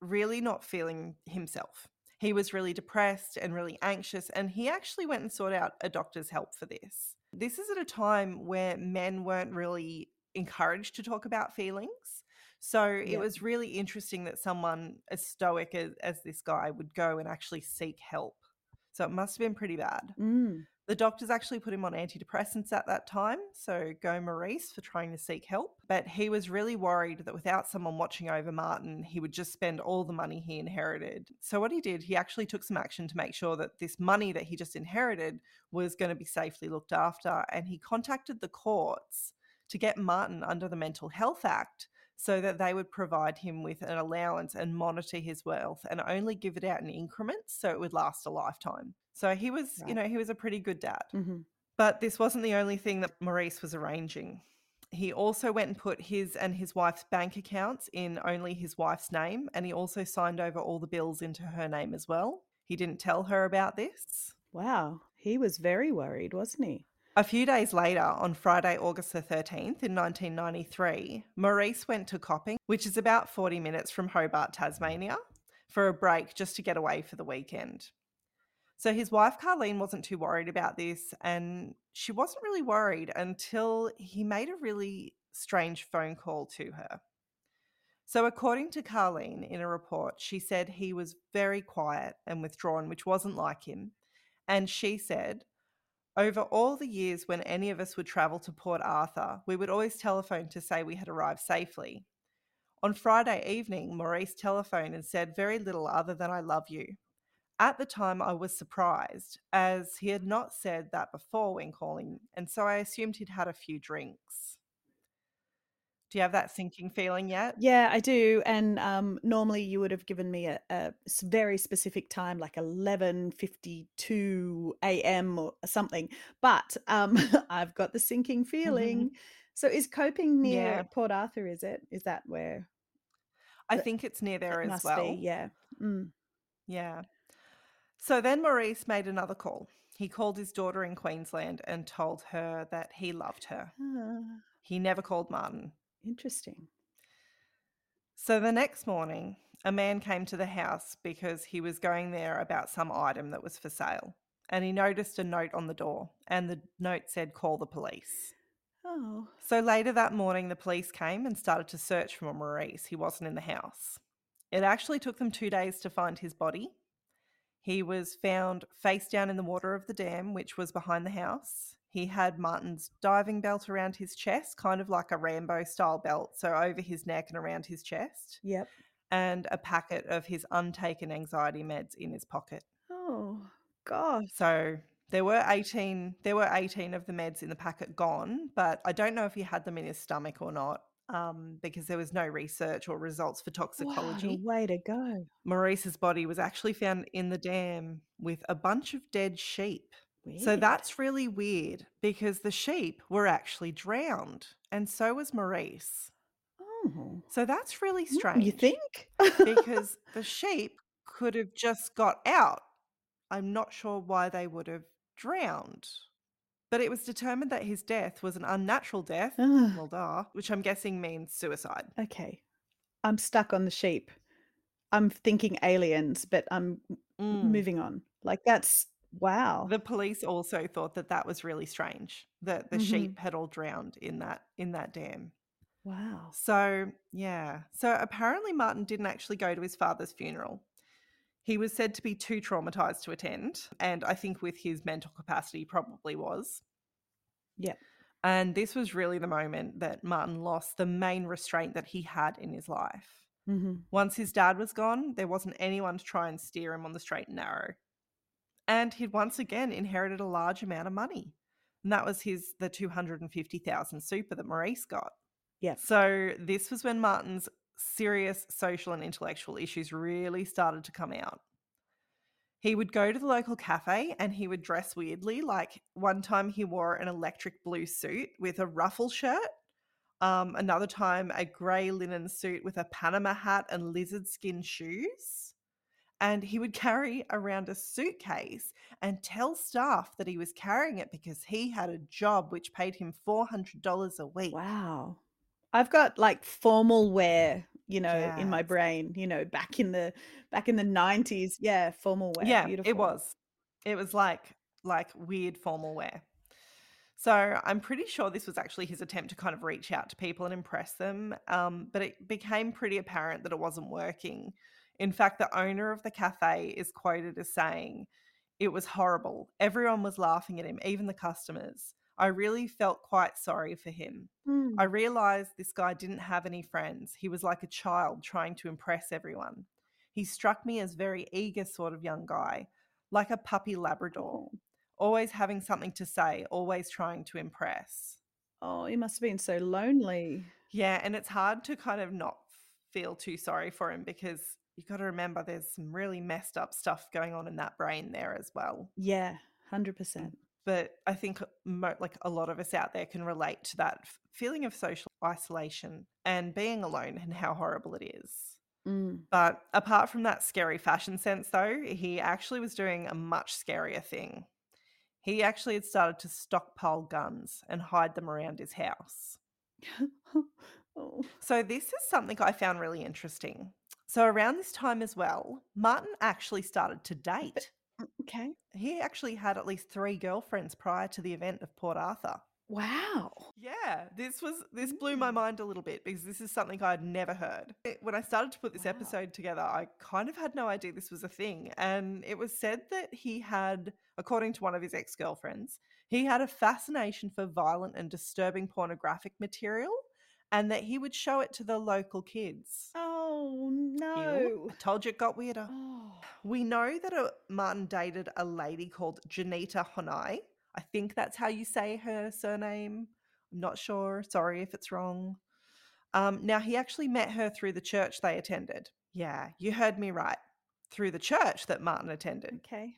really not feeling himself. He was really depressed and really anxious, and he actually went and sought out a doctor's help for this. This is at a time where men weren't really encouraged to talk about feelings. So, it was really interesting that someone as stoic as, as this guy would go and actually seek help. So, it must have been pretty bad. Mm. The doctors actually put him on antidepressants at that time, so go Maurice for trying to seek help. But he was really worried that without someone watching over Martin, he would just spend all the money he inherited. So, what he did, he actually took some action to make sure that this money that he just inherited was going to be safely looked after. And he contacted the courts to get Martin under the Mental Health Act so that they would provide him with an allowance and monitor his wealth and only give it out in increments so it would last a lifetime. So he was, you know, he was a pretty good dad. hmm But this wasn't the only thing that Maurice was arranging. He also went and put his and his wife's bank accounts in only his wife's name, and he also signed over all the bills into her name as well. He didn't tell her about this. Wow. He was very worried, wasn't he? A few days later, on Friday, August the 13th, in 1993, Maurice went to Copping, which is about 40 minutes from Hobart, Tasmania, for a break just to get away for the weekend. So his wife, Carlene, wasn't too worried about this, and she wasn't really worried until he made a really strange phone call to her. So, according to Carlene in a report, she said he was very quiet and withdrawn, which wasn't like him. And she said, over all the years when any of us would travel to Port Arthur, we would always telephone to say we had arrived safely. On Friday evening, Maurice telephoned and said very little other than I love you. At the time, I was surprised, as he had not said that before when calling, and so I assumed he'd had a few drinks. Do you have that sinking feeling yet? Yeah, I do. And um, normally you would have given me a very specific time, like eleven fifty-two a.m. or something. But um, [laughs] I've got the sinking feeling. So is Copping near Yeah. Port Arthur? Is it? Is that where I think it's near there it as well. be? Yeah. Mm. Yeah. So then Maurice made another call. He called his daughter in Queensland and told her that he loved her. Ah, He never called Martin. interesting. So the next morning, a man came to the house because he was going there about some item that was for sale. And he noticed a note on the door, and the note said, Call the police. Oh. So later that morning, the police came and started to search for Maurice. He wasn't in the house. It actually took them two days to find his body. He was found face down in the water of the dam, which was behind the house. He had Martin's diving belt around his chest, kind of like a Rambo style belt, so over his neck and around his chest, Yep. and a packet of his untaken anxiety meds in his pocket. Oh God. So there were 18 there were 18 of the meds in the packet gone, but I don't know if he had them in his stomach or not. Um, because there was no research or results for toxicology. A way to go. Maurice's body was actually found in the dam with a bunch of dead sheep. So that's really weird because the sheep were actually drowned, and so was Maurice. Oh. So that's really strange. You think? because [laughs] the sheep could have just got out. I'm not sure why they would have drowned. But it was determined that his death was an unnatural death, well, duh, which I'm guessing means suicide. okay. I'm stuck on the sheep. I'm thinking aliens, but I'm Mm. moving on. Like that's wow. The police also thought that that was really strange that the Mhm. sheep had all drowned in that in that dam. Wow. So, yeah. So apparently Martin didn't actually go to his father's funeral. He was said to be too traumatized to attend, and I think with his mental capacity probably was. Yeah. And this was really the moment that Martin lost the main restraint that he had in his life. hmm Once his dad was gone, there wasn't anyone to try and steer him on the straight and narrow. And he'd once again inherited a large amount of money. And that was his the 250,000 super that Maurice got. Yeah. So this was when Martin's serious social and intellectual issues really started to come out. He would go to the local cafe and he would dress weirdly. Like one time he wore an electric blue suit with a ruffle shirt. Um, another time a grey linen suit with a Panama hat and lizard skin shoes. And he would [laughs] carry around a suitcase and tell staff that he was carrying it because he had a job which paid him $400 a week. Wow. I've got like formal wear, you know, in my brain, you know, back in the back in the 90s. Yeah, formal wear. Yeah, Beautiful. it was. It was like like weird formal wear. So I'm pretty sure this was actually his attempt to kind of reach out to people and impress them. Um, but it became pretty apparent that it wasn't working. In fact, the owner of the cafe is quoted as saying, It was horrible. Everyone was laughing at him, even the customers. I really felt quite sorry for him. Mm. I realized this guy didn't have any friends. He was like a child trying to impress everyone. He struck me as very eager sort of young guy, like a puppy Labrador, Oh. always having something to say, always trying to impress. Oh, he must have been so lonely. Yeah, and it's hard to kind of not feel too sorry for him because you've got to remember there's some really messed up stuff going on in that brain there as well. Yeah, 100%. But I think mo- like a lot of us out there can relate to that feeling of social isolation and being alone and how horrible it is. Mm. But apart from that scary fashion sense, though, he actually was doing a much scarier thing. He actually had started to stockpile guns and hide them around his house. [laughs] oh. So, this is something I found really interesting. So, around this time as well, Martin actually started to date. Okay. He actually had at least three girlfriends prior to the event of Port Arthur. Wow. Yeah, this was this blew my Mm. mind a little bit because this is something I'd never heard. It- When I started to put this Wow. episode together, I kind of had no idea this was a thing. And it was said that he had, according to one of his ex-girlfriends, he had a fascination for violent and disturbing pornographic material and that he would show it to the local kids. Oh, Ew, no. I told you it got weirder. Oh. We know that uh Martin dated a lady called Janita Honai. I think that's how you say her surname. I'm not sure. Sorry if it's wrong. Um, now, he actually met her through the church they attended. Yeah, you heard me right. Through the church that Martin attended. Okay.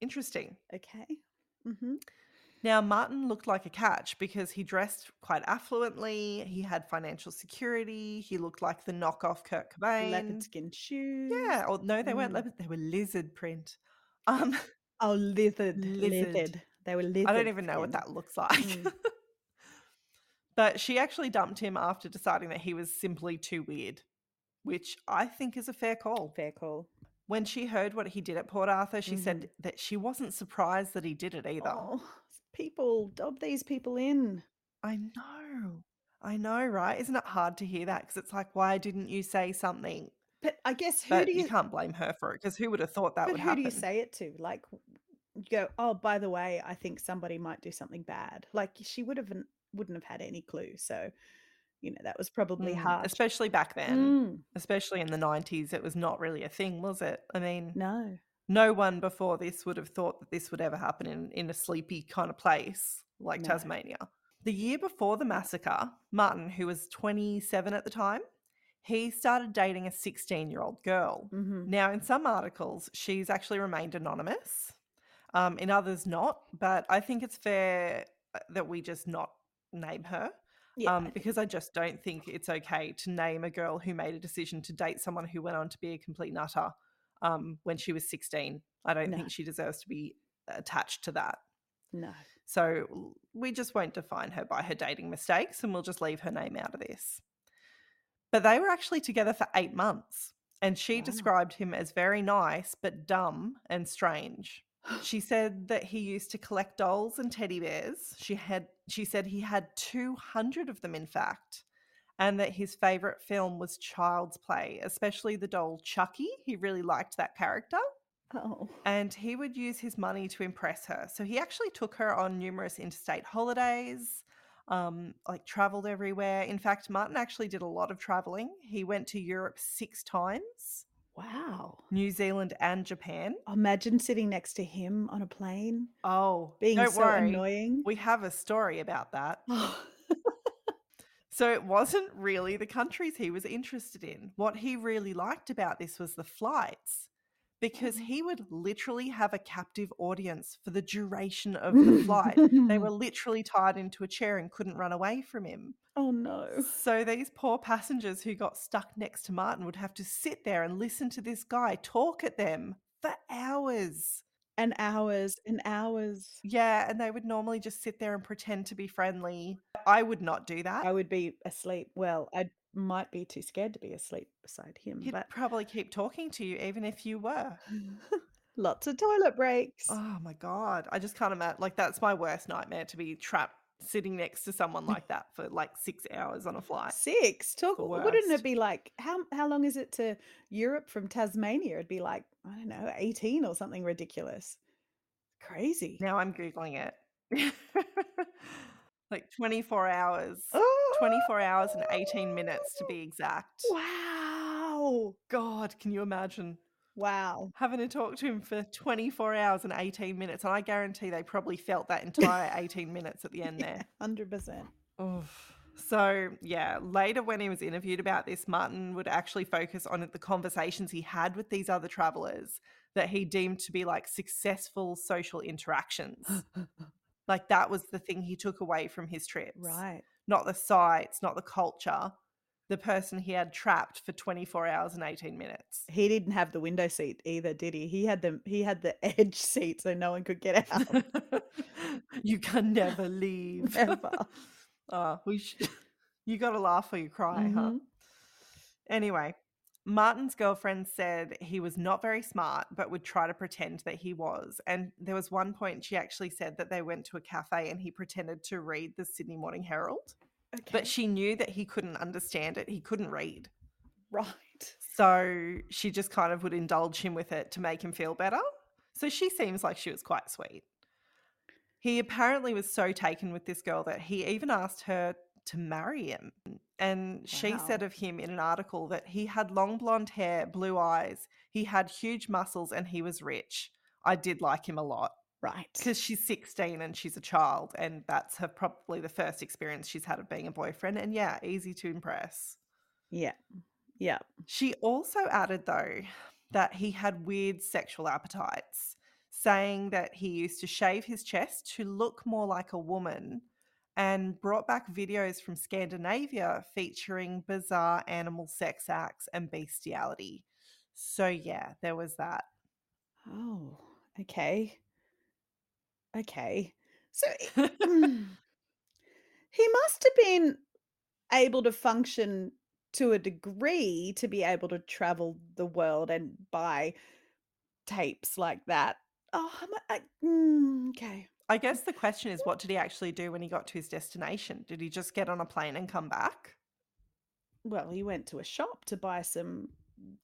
Interesting. Okay. Mm-hmm. Now, Martin looked like a catch because he dressed quite affluently. He had financial security. He looked like the knockoff Kurt Cobain. Leopard skin shoes. Yeah. Or no, they weren't Mm. leopard. They were lizard print. Um, Oh, livid. Lizard. [laughs] Livid. They were livid. I don't even know what that looks like. Mm. [laughs] but she actually dumped him after deciding that he was simply too weird. which I think is a fair call. Fair call. When she heard what he did at Port Arthur, she Mhm. said that she wasn't surprised that he did it either. Oh, people, dob these people in. I know. I know, right? Isn't it hard to hear that? Because it's like, why didn't you say something? But I guess who But do you you can't blame her for it because who would have thought that but would who do you say it to? Like you go, "Oh, by the way, I think somebody might do something bad." Like she would have wouldn't have had any clue. So, you know, that was probably Mm, hard. especially back then, Mm, especially in the 90s, it was not really a thing, was it? I mean, no. No one before this would have thought that this would ever happen in, in a sleepy kind of place like No. Tasmania. The year before the massacre, Martin, who was 27 at the time, he started dating a 16 year old girl. hmm Now, in some articles, she's actually remained anonymous, um, in others, not. But I think it's fair uh, that we just not name her Yeah. Um, because I just don't think it's okay to name a girl who made a decision to date someone who went on to be a complete nutter um, when she was 16. I don't No. think she deserves to be attached to that. no. So we just won't define her by her dating mistakes and we'll just leave her name out of this. But they were actually together for eight months and she Wow. described him as very nice but dumb and strange. [gasps] She said that he used to collect dolls and teddy bears. She had she said he had 200 of them in fact. And that his favorite film was Child's Play, especially the doll Chucky. He really liked that character Oh. and he would use his money to impress her. So he actually took her on numerous interstate holidays, um, like traveled everywhere. In fact, Martin actually did a lot of traveling. He went to Europe six times, Wow. New Zealand and Japan. Imagine sitting next to him on a plane, Oh, being so worry. annoying. We have a story about that. [sighs] So it wasn't really the countries he was interested in. What he really liked about this was the flights. Because Oh. he would literally have a captive audience for the duration [laughs] of the flight. They were mm-hmm. literally tied into a chair and couldn't run away from him. oh no. So these poor passengers who got stuck next to Martin would have to sit there and listen to this guy talk at them for hours. And hours and hours. Yeah, and they would normally just sit there and pretend to be friendly. I would not do that. I would be asleep. Well, I might be too scared to be asleep beside him, He'd but probably keep talking to you even if you were. [laughs] lots of toilet breaks. Oh my god, I just can't imagine. Like that's my worst nightmare to be trapped sitting next to someone [laughs] like that for like six hours on a flight. Six. Talk. Wouldn't it be like how how long is it to Europe from Tasmania? It'd be like I don't know, eighteen or something ridiculous. Crazy. Now I'm googling it. [laughs] like 24 hours. Oh, 24 hours and 18 minutes to be exact. Wow. God, can you imagine Wow. having to talk to him for 24 hours and 18 minutes? And I guarantee they probably felt that entire [laughs] 18 minutes at the end there. Hundred percent. Oof. So, yeah, later when he was interviewed about this, Martin would actually focus on the conversations he had with these other travelers that he deemed to be like successful social interactions. [laughs] like that was the thing he took away from his trips. Right. Not the sights, not the culture. The person he had trapped for 24 hours and 18 minutes. He didn't have the window seat either, did he? He had the he had the [laughs] edge seat so no one could get [laughs] out. you can never leave. [laughs] Never. Oh, we should. You got to laugh or you cry, huh? Mhm. Anyway, Martin's girlfriend said he was not very smart, but would try to pretend that he was. And there was one point she actually said that they went to a cafe and he pretended to read the Sydney Morning Herald, Okay. but she knew that he couldn't understand it. He couldn't read. right. So she just kind of would indulge him with it to make him feel better. So she seems like she was quite sweet. He apparently was so taken with this girl that he even asked her to marry him. And she said of him in an article that he had long blonde hair, blue eyes, he had huge muscles, and he was rich. I did like him a lot Right. because she's 16 and she's a child, and that's her probably the first experience she's had of being a boyfriend. And yeah, easy to impress. Yeah. Yeah. She also added, though, that he had weird sexual appetites, saying that he used to shave his chest to look more like a woman and brought back videos from Scandinavia featuring bizarre animal sex acts and bestiality. So, yeah, there was that. Oh, okay. Okay. So [laughs] mm, he must have been able to function to a degree to be able to travel the world and buy tapes like that. Oh, I'm a- I, mm, okay. I guess the question is, what did he actually do when he got to his destination? Did he just get on a plane and come back? Well, he went to a shop to buy some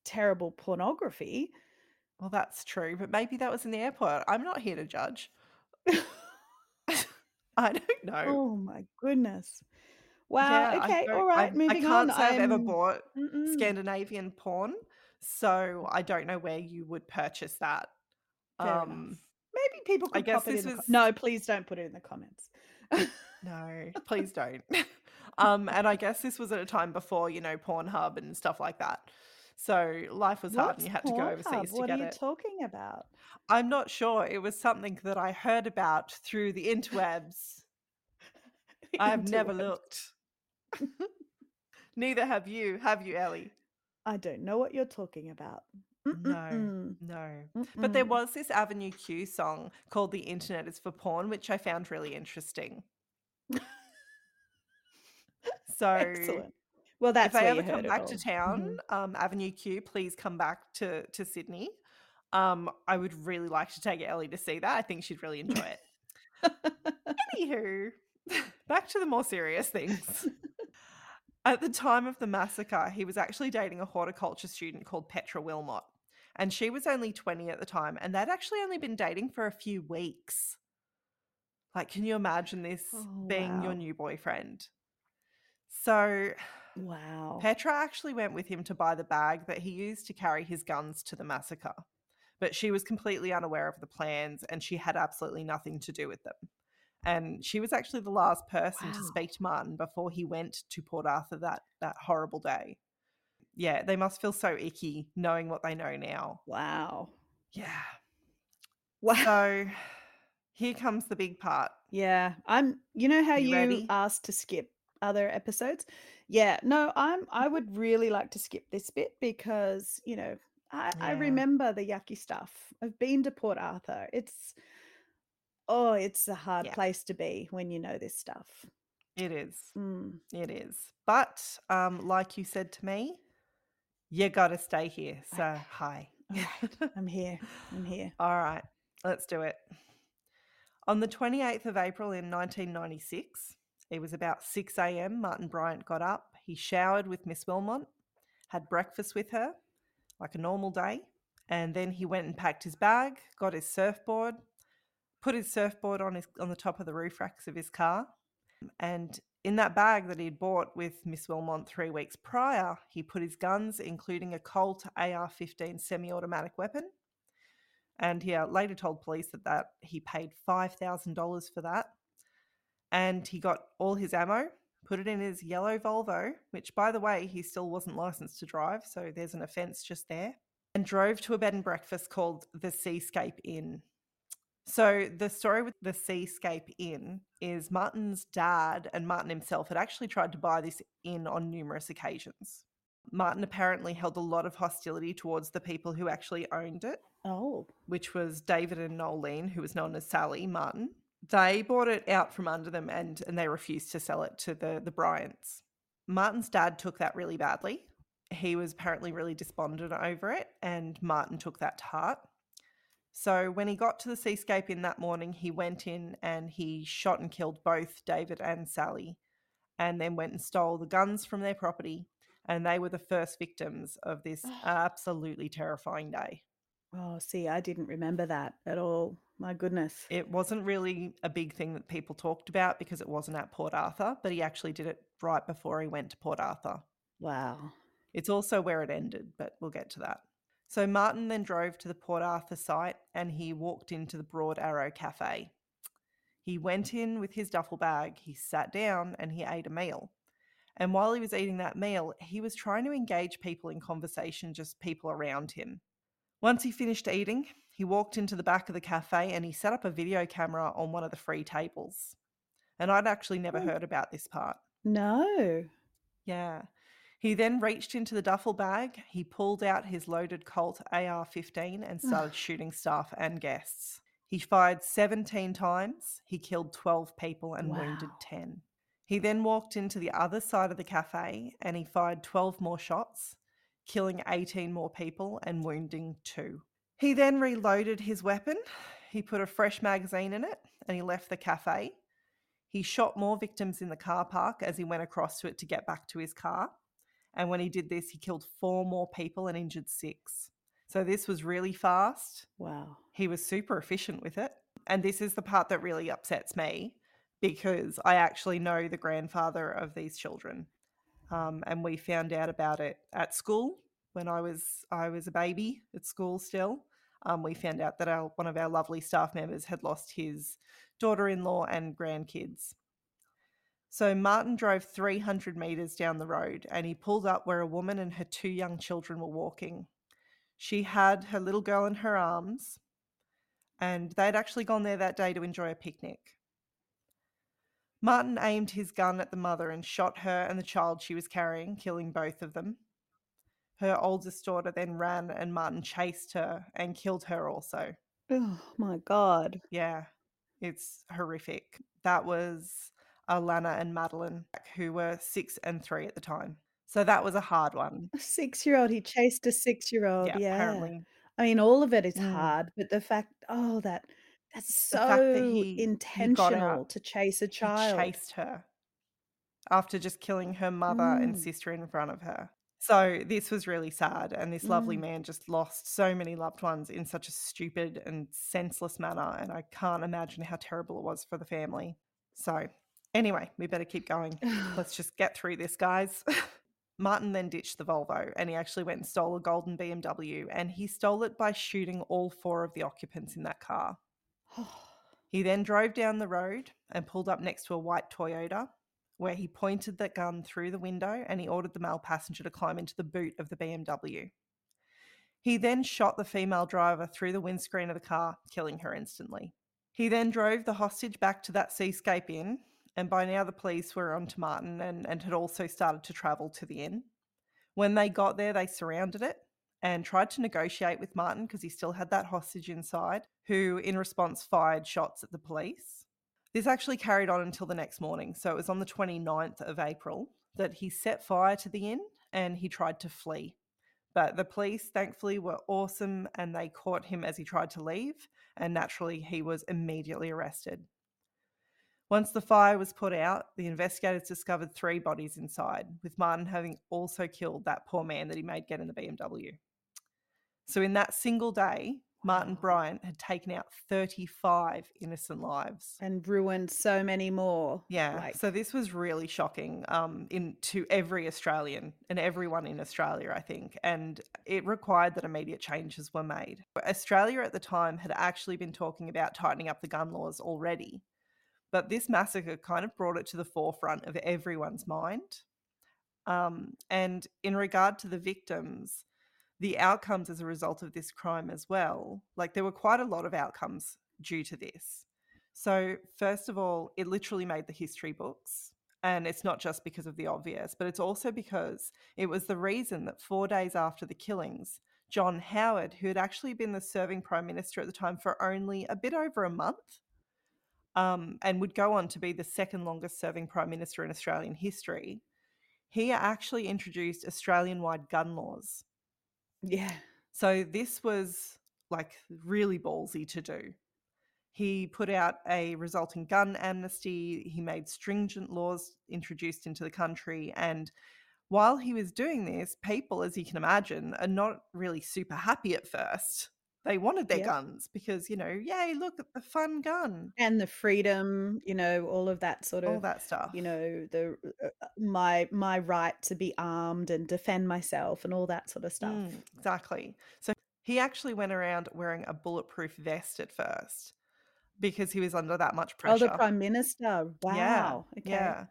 terrible pornography. Well, that's true, but maybe that was in the airport. I'm not here to judge. [laughs] I don't know. Oh my goodness. Wow. Yeah, Okay. All I right. I can't on. say I've ever I'm. bought Mm-mm. Scandinavian porn, so I don't know where you would purchase that. Fair enough. Um, Maybe people I could guess pop it this was Com- no, please don't put it in the comments. [laughs] no, please don't. [laughs] um, and I guess this was at a time before you know Pornhub and stuff like that. So life was hard, and you had to go Pornhub? overseas to What are get you it. talking about? I'm not sure. It was something that I heard about through the interwebs. [laughs] I have never Interwebs. looked. Neither have you, have you, Ellie? I don't know what you're talking about. No, Mm-mm-mm. no. But there Mm-mm. was this Avenue Q song called The Internet is for Porn, which I found really interesting. [laughs] So Excellent. Well, that's if I ever come back to town, um, Avenue Q, please come back to, to Sydney. Um, I would really like to take Ellie to see that. I think she'd really enjoy it. Anywho, [laughs] back to the more serious things. At the time of the massacre, he was actually dating a horticulture student called Petra Wilmot. And she was only 20 at the time, and they'd actually only been dating for a few weeks. Like, can you imagine this Oh, being your new boyfriend? So, Wow. Petra actually went with him to buy the bag that he used to carry his guns to the massacre. But she was completely unaware of the plans and she had absolutely nothing to do with them. And she was actually the last person to speak to Martin before he went to Port Arthur that, that horrible day. Yeah, they must feel so icky knowing what they know now. Wow. Yeah. Wow. So here comes the big part. Yeah. I'm you know how You you asked to skip other episodes? Yeah. No, I'm I would really like to skip this bit because, you know, I, I remember the yucky stuff. I've been to Port Arthur. It's oh, it's a hard Yeah. place to be when you know this stuff. It is. Mm. It is. But um, like you said to me, you got to stay here. So, Okay. hi. [laughs] Right. I'm here. I'm [laughs] here. All right, let's do it. On the 28th of April in 1996, it was about 6 a.m. Martin Bryant got up. He showered with Miss Wilmot, had breakfast with her, like a normal day, and then he went and packed his bag, got his surfboard, put his surfboard on his on the top of the roof racks of his car, and in that bag that he'd bought with Miss Wilmot three weeks prior, he put his guns, including a Colt AR-15 semi-automatic weapon, and he uh, later told police that, that he paid $5,000 for that. And he got all his ammo, put it in his yellow Volvo, which, by the way, he still wasn't licensed to drive, so there's an offence just there, and drove to a bed and breakfast called the Seascape Inn. So the story with the Seascape Inn is Martin's dad and Martin himself had actually tried to buy this inn on numerous occasions. Martin apparently held a lot of hostility towards the people who actually owned it, Oh. which was David and Noelene, who was known as Sally Martin. They bought it out from under them and, and they refused to sell it to the, the Bryants. Martin's dad took that really badly. He was apparently really despondent over it, and Martin took that to heart. So when he got to the Seascape Inn that morning, he went in and he shot and killed both David and Sally, and then went and stole the guns from their property. And they were the first victims of this [sighs] absolutely terrifying day. Oh, see, I didn't remember that at all. My goodness. It wasn't really a big thing that people talked about because it wasn't at Port Arthur, but he actually did it right before he went to Port Arthur. Wow. It's also where it ended, but we'll get to that. So Martin then drove to the Port Arthur site and he walked into the Broad Arrow Cafe. He went in with his duffel bag, he sat down and he ate a meal. And while he was eating that meal, he was trying to engage people in conversation, just people around him. Once he finished eating, he walked into the back of the cafe and he set up a video camera on one of the free tables. And I'd actually never heard about this part. No. Yeah. He then reached into the duffel bag, he pulled out his loaded Colt AR 15 and started shooting staff and guests. He fired 17 times, he killed 12 people and wounded 10. He then walked into the other side of the cafe and he fired 12 more shots, killing 18 more people and wounding two. He then reloaded his weapon. He put a fresh magazine in it and he left the cafe. He shot more victims in the car park as he went across to it to get back to his car. And when he did this, he killed four more people and injured six. So this was really fast. Wow. He was super efficient with it. And this is the part that really upsets me because I actually know the grandfather of these children. Um, and we found out about it at school when I was I was a baby at school still. Um, we found out that our one of our lovely staff members had lost his daughter-in-law and grandkids. So Martin drove 300 meters down the road and he pulled up where a woman and her two young children were walking. She had her little girl in her arms and they'd actually gone there that day to enjoy a picnic. Martin aimed his gun at the mother and shot her and the child she was carrying, killing both of them. Her oldest daughter then ran and Martin chased her and killed her also. Oh my God. Yeah, it's horrific. That was Alannah and Madeline, who were six and three at the time. So that was a hard one. A six year old, he chased a six year old. Yeah, Yeah. apparently. I mean, all of it is Mm. hard, but the fact, oh, that that's so he he intentional out, to chase a child. he chased her after just killing her mother and Mm. sister in front of her. So this was really sad, and this lovely Mm. man just lost so many loved ones in such a stupid and senseless manner, and I can't imagine how terrible it was for the family. So anyway, we better keep going. [sighs] Let's just get through this, guys. [laughs] Martin then ditched the Volvo and he actually went and stole a golden BMW and he stole it by shooting all four of the occupants in that car. [sighs] He then drove down the road and pulled up next to a white Toyota where he pointed the gun through the window and he ordered the male passenger to climb into the boot of the BMW. He then shot the female driver through the windscreen of the car, killing her instantly. He then drove the hostage back to that Seascape Inn, and by now the police were on to Martin and, and had also started to travel to the inn. When they got there, they surrounded it and tried to negotiate with Martin because he still had that hostage inside, who in response fired shots at the police. This actually carried on until the next morning. So it was on the 29th of April that he set fire to the inn and he tried to flee. But the police, thankfully, were awesome and they caught him as he tried to leave. And naturally, he was immediately arrested. Once the fire was put out, the investigators discovered three bodies inside, with Martin having also killed that poor man that he made get in the BMW. So, in that single day, Martin Bryant had taken out 35 innocent lives. and ruined so many more. Yeah, Like, so this was really shocking um, in to every Australian and everyone in Australia, I think, and it required that immediate changes were made. Australia at the time had actually been talking about tightening up the gun laws already, but this massacre kind of brought it to the forefront of everyone's mind. Um, and in regard to the victims, the outcomes as a result of this crime as well, like there were quite a lot of outcomes due to this. So, first of all, it literally made the history books. And it's not just because of the obvious, but it's also because it was the reason that four days after the killings, John Howard, who had actually been the serving prime minister at the time for only a bit over a month, um, and would go on to be the second longest serving prime minister in Australian history, he actually introduced Australian wide gun laws. Yeah. So this was like really ballsy to do. He put out a resulting gun amnesty. He made stringent laws introduced into the country. And while he was doing this, people, as you can imagine, are not really super happy at first. They wanted their guns because, you know, yay, look at the fun gun, And the freedom, you know, all of that sort of all that stuff. you know, the uh, uh, my my right to be armed and defend myself and all that sort of stuff. Mm, exactly. So he actually went around wearing a bulletproof vest at first because he was under that much pressure. Oh, the prime minister. Yeah, Wow. Okay. yeah.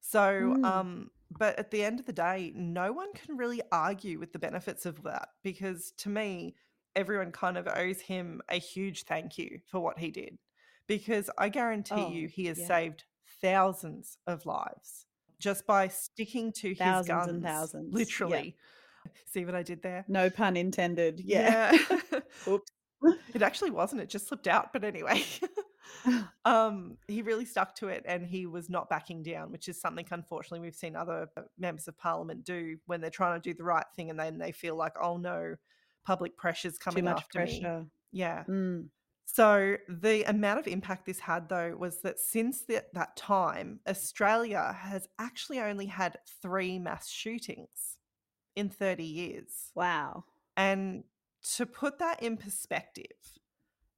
So, Mm. um, but at the end of the day, no one can really argue with the benefits of that because to me, everyone kind of owes him a huge thank you for what he did. Because I guarantee you, Oh, he has yeah. saved thousands of lives just by sticking to his Thousands guns. and thousands. Yeah. Literally. [laughs] See what I did there? No pun intended. Yeah. Yeah. [laughs] [laughs] Oops. it actually wasn't, it just slipped out. But anyway. um, he really stuck to it and he was not backing down, which is something unfortunately we've seen other uh, members of parliament do when they're trying to do the right thing and then they feel like, oh no, public pressure's Too coming much after me. Yeah. Mm. So the amount of impact this had, though, was that since that that time, Australia has actually only had three mass shootings in 30 years. Wow. And to put that in perspective,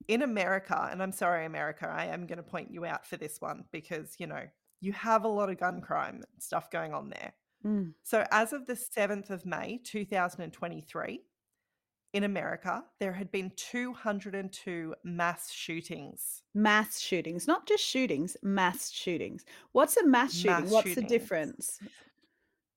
in America, and I'm sorry, America, I am going to point you out for this one because, you know, you have a lot of gun crime stuff going on there. Mm. So as of the 7th of May, 2023, in America, there had been 202 mass shootings. Mass shootings, not just shootings, mass shootings. What's a mass shooting? Mass What's the difference?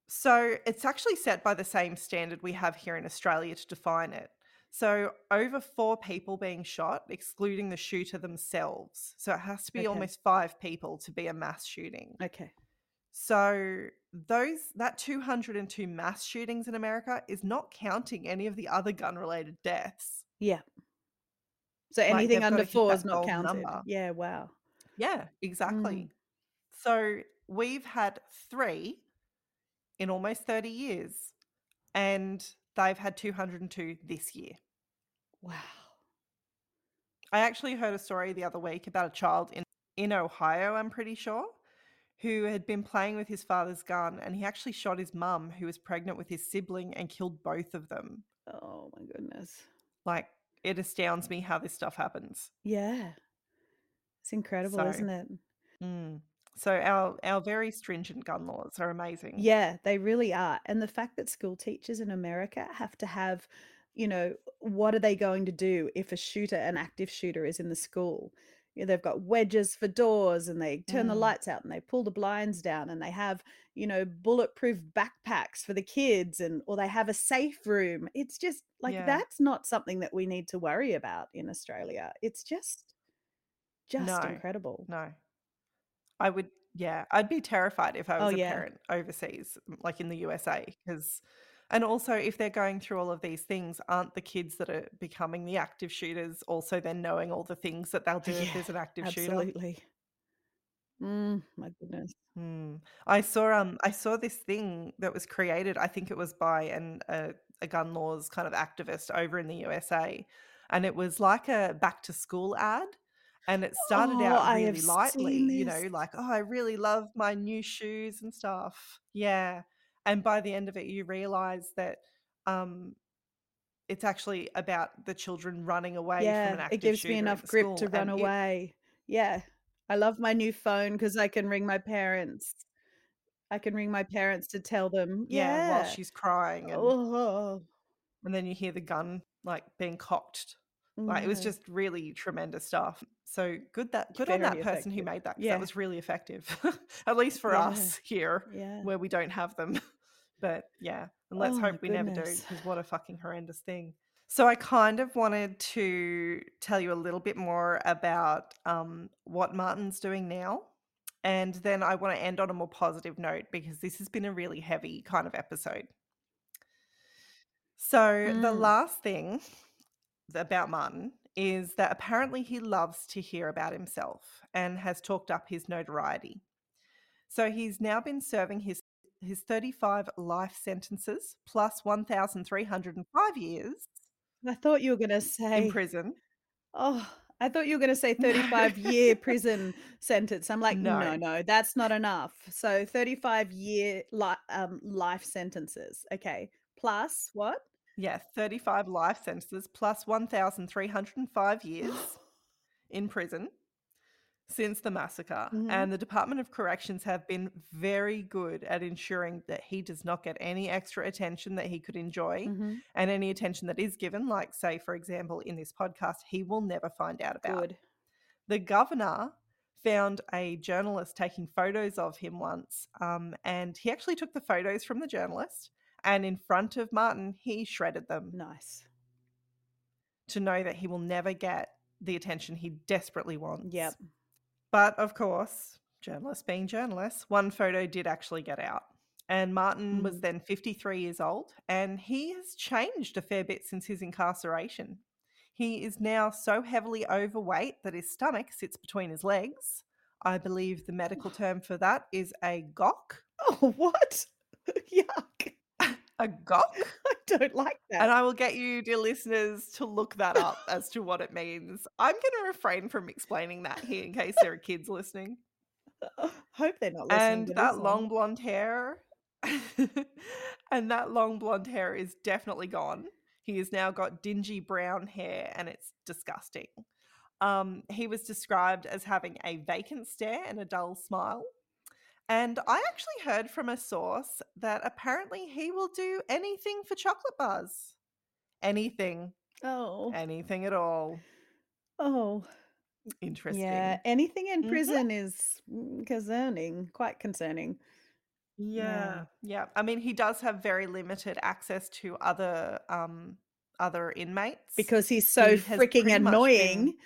So it's actually set by the same standard we have here in Australia to define it. So over four people being shot, excluding the shooter themselves. So it has to be Okay. almost five people to be a mass shooting. Okay. So those that 202 mass shootings in America is not counting any of the other gun related deaths. Yeah. So Like, anything under four is not counted. number. Yeah, wow. Yeah, exactly. Mm. So we've had three in almost 30 years, and they've had 202 this year. Wow. I actually heard a story the other week about a child in, in Ohio, I'm pretty sure, who had been playing with his father's gun and he actually shot his mum, who was pregnant with his sibling, and killed both of them. Oh my goodness. Like, it astounds me how this stuff happens. Yeah. It's incredible, So- isn't it? Mm. So, our, our very stringent gun laws are amazing. Yeah, they really are. And the fact that school teachers in America have to have, you know, what are they going to do if a shooter, an active shooter, is in the school? They've got wedges for doors and they turn the Mm. lights out and they pull the blinds down and they have, you know, bulletproof backpacks for the kids and or they have a safe room. It's just like Yeah. that's not something that we need to worry about in Australia. It's just just No. incredible. No. I would, yeah, I'd be terrified if I Oh, was a yeah. parent overseas, like in the USA, because, and also if they're going through all of these things, aren't the kids that are becoming the active shooters also then knowing all the things that they'll do if there's an active shooter? Absolutely. Mm, my goodness. Hmm. I saw um I saw this thing that was created. I think it was by an a, a gun laws kind of activist over in the USA, and it was like a back to school ad. And it started Oh, out really lightly, you know, like, oh, I really love my new shoes and stuff. Yeah. And by the end of it, you realize that um it's actually about the children running away from an Yeah, it gives me enough grip to run and it- away. Yeah. I love my new phone because I can ring my parents. I can ring my parents to tell them. yeah, while she's crying and Oh, and then you hear the gun like being cocked. Like it was just really tremendous stuff. So good that good on Very that person who made that. Yeah. that was really effective. [laughs] At least for Yeah. us here Yeah. where we don't have them. But yeah, and let's Oh hope we never do because what a fucking horrendous thing. So I kind of wanted to tell you a little bit more about um, what Martin's doing now. And then I want to end on a more positive note because this has been a really heavy kind of episode. So the Mm. last thing about Martin is that apparently he loves to hear about himself and has talked up his notoriety. So he's now been serving his his 35 life sentences plus 1305 years I thought you were going to say in prison. oh, I thought you were going to say No. 35 year [laughs] prison sentence. I'm like, no, No. no, that's not enough. So 35 year li- um, life sentences. Okay. Plus what? Yeah, 35 life sentences plus 1305 years [gasps] in prison since the massacre. Mhm. And the Department of Corrections have been very good at ensuring that he does not get any extra attention that he could enjoy. Mhm. And any attention that is given, like, say, for example, in this podcast, he will never find out about. Good. The governor found a journalist taking photos of him once, um, and he actually took the photos from the journalist. And in front of Martin, he shredded them Nice. to know that he will never get the attention he desperately wants. Yep. But of course, journalists being journalists, one photo did actually get out. And Martin was Mm. then 53 years old, and he has changed a fair bit since his incarceration. He is now so heavily overweight that his stomach sits between his legs. I believe the medical term for that is a gok. Oh, what? [laughs] Yuck. A gok? [laughs] I don't like that. And I will get you, dear listeners, to look that up as to what it means. I'm going to refrain from explaining that here in case there are kids listening. [laughs] Hope they're not listening. And that long blonde hair, [laughs] and that long blonde hair is definitely gone. He has now got dingy brown hair, and it's disgusting. Um, he was described as having a vacant stare and a dull smile. And I actually heard from a source that apparently he will do anything for chocolate bars. Anything, Oh. anything at all. Oh. Interesting. Yeah. Anything in Mhm. prison is mm, concerning, quite concerning. Yeah, yeah. I mean, he does have very limited access to other um other inmates Because he's so He freaking annoying.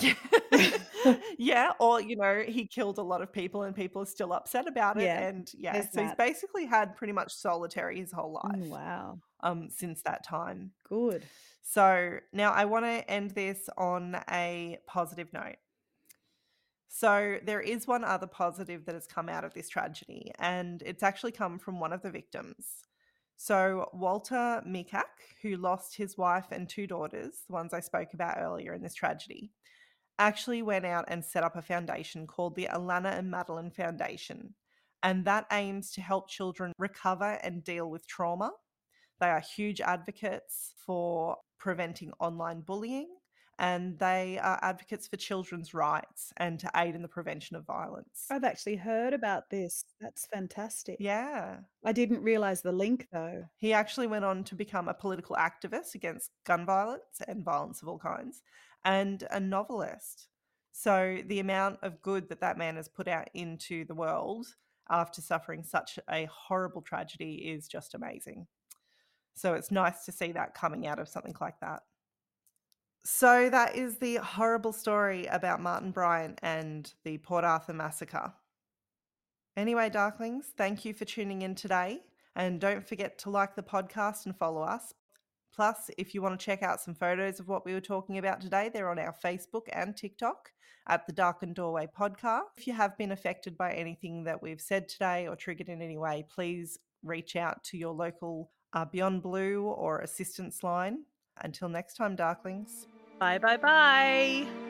[laughs] yeah, or you know, he killed a lot of people and people are still upset about it. Yeah, And yeah, so he's basically had pretty much solitary his whole Mm, life Wow. um since that time. Good. So now I want to end this on a positive note. So there is one other positive that has come out of this tragedy, and it's actually come from one of the victims. So Walter Mikac, who lost his wife and two daughters, the ones I spoke about earlier in this tragedy, actually went out and set up a foundation called the Alannah and Madeline Foundation. And that aims to help children recover and deal with trauma. They are huge advocates for preventing online bullying and they are advocates for children's rights and to aid in the prevention of violence. I've actually heard about this. That's fantastic. Yeah. I didn't realize the link though. He actually went on to become a political activist against gun violence and violence of all kinds and a novelist. So the amount of good that that man has put out into the world after suffering such a horrible tragedy is just amazing. So it's nice to see that coming out of something like that. So that is the horrible story about Martin Bryant and the Port Arthur massacre. Anyway, Darklings, thank you for tuning in today. And don't forget to like the podcast and follow us. Plus, if you want to check out some photos of what we were talking about today, they're on our Facebook and TikTok at the Darkened Doorway podcast. If you have been affected by anything that we've said today or triggered in any way, please reach out to your local uh, Beyond Blue or assistance line. Until next time, Darklings. Bye bye bye.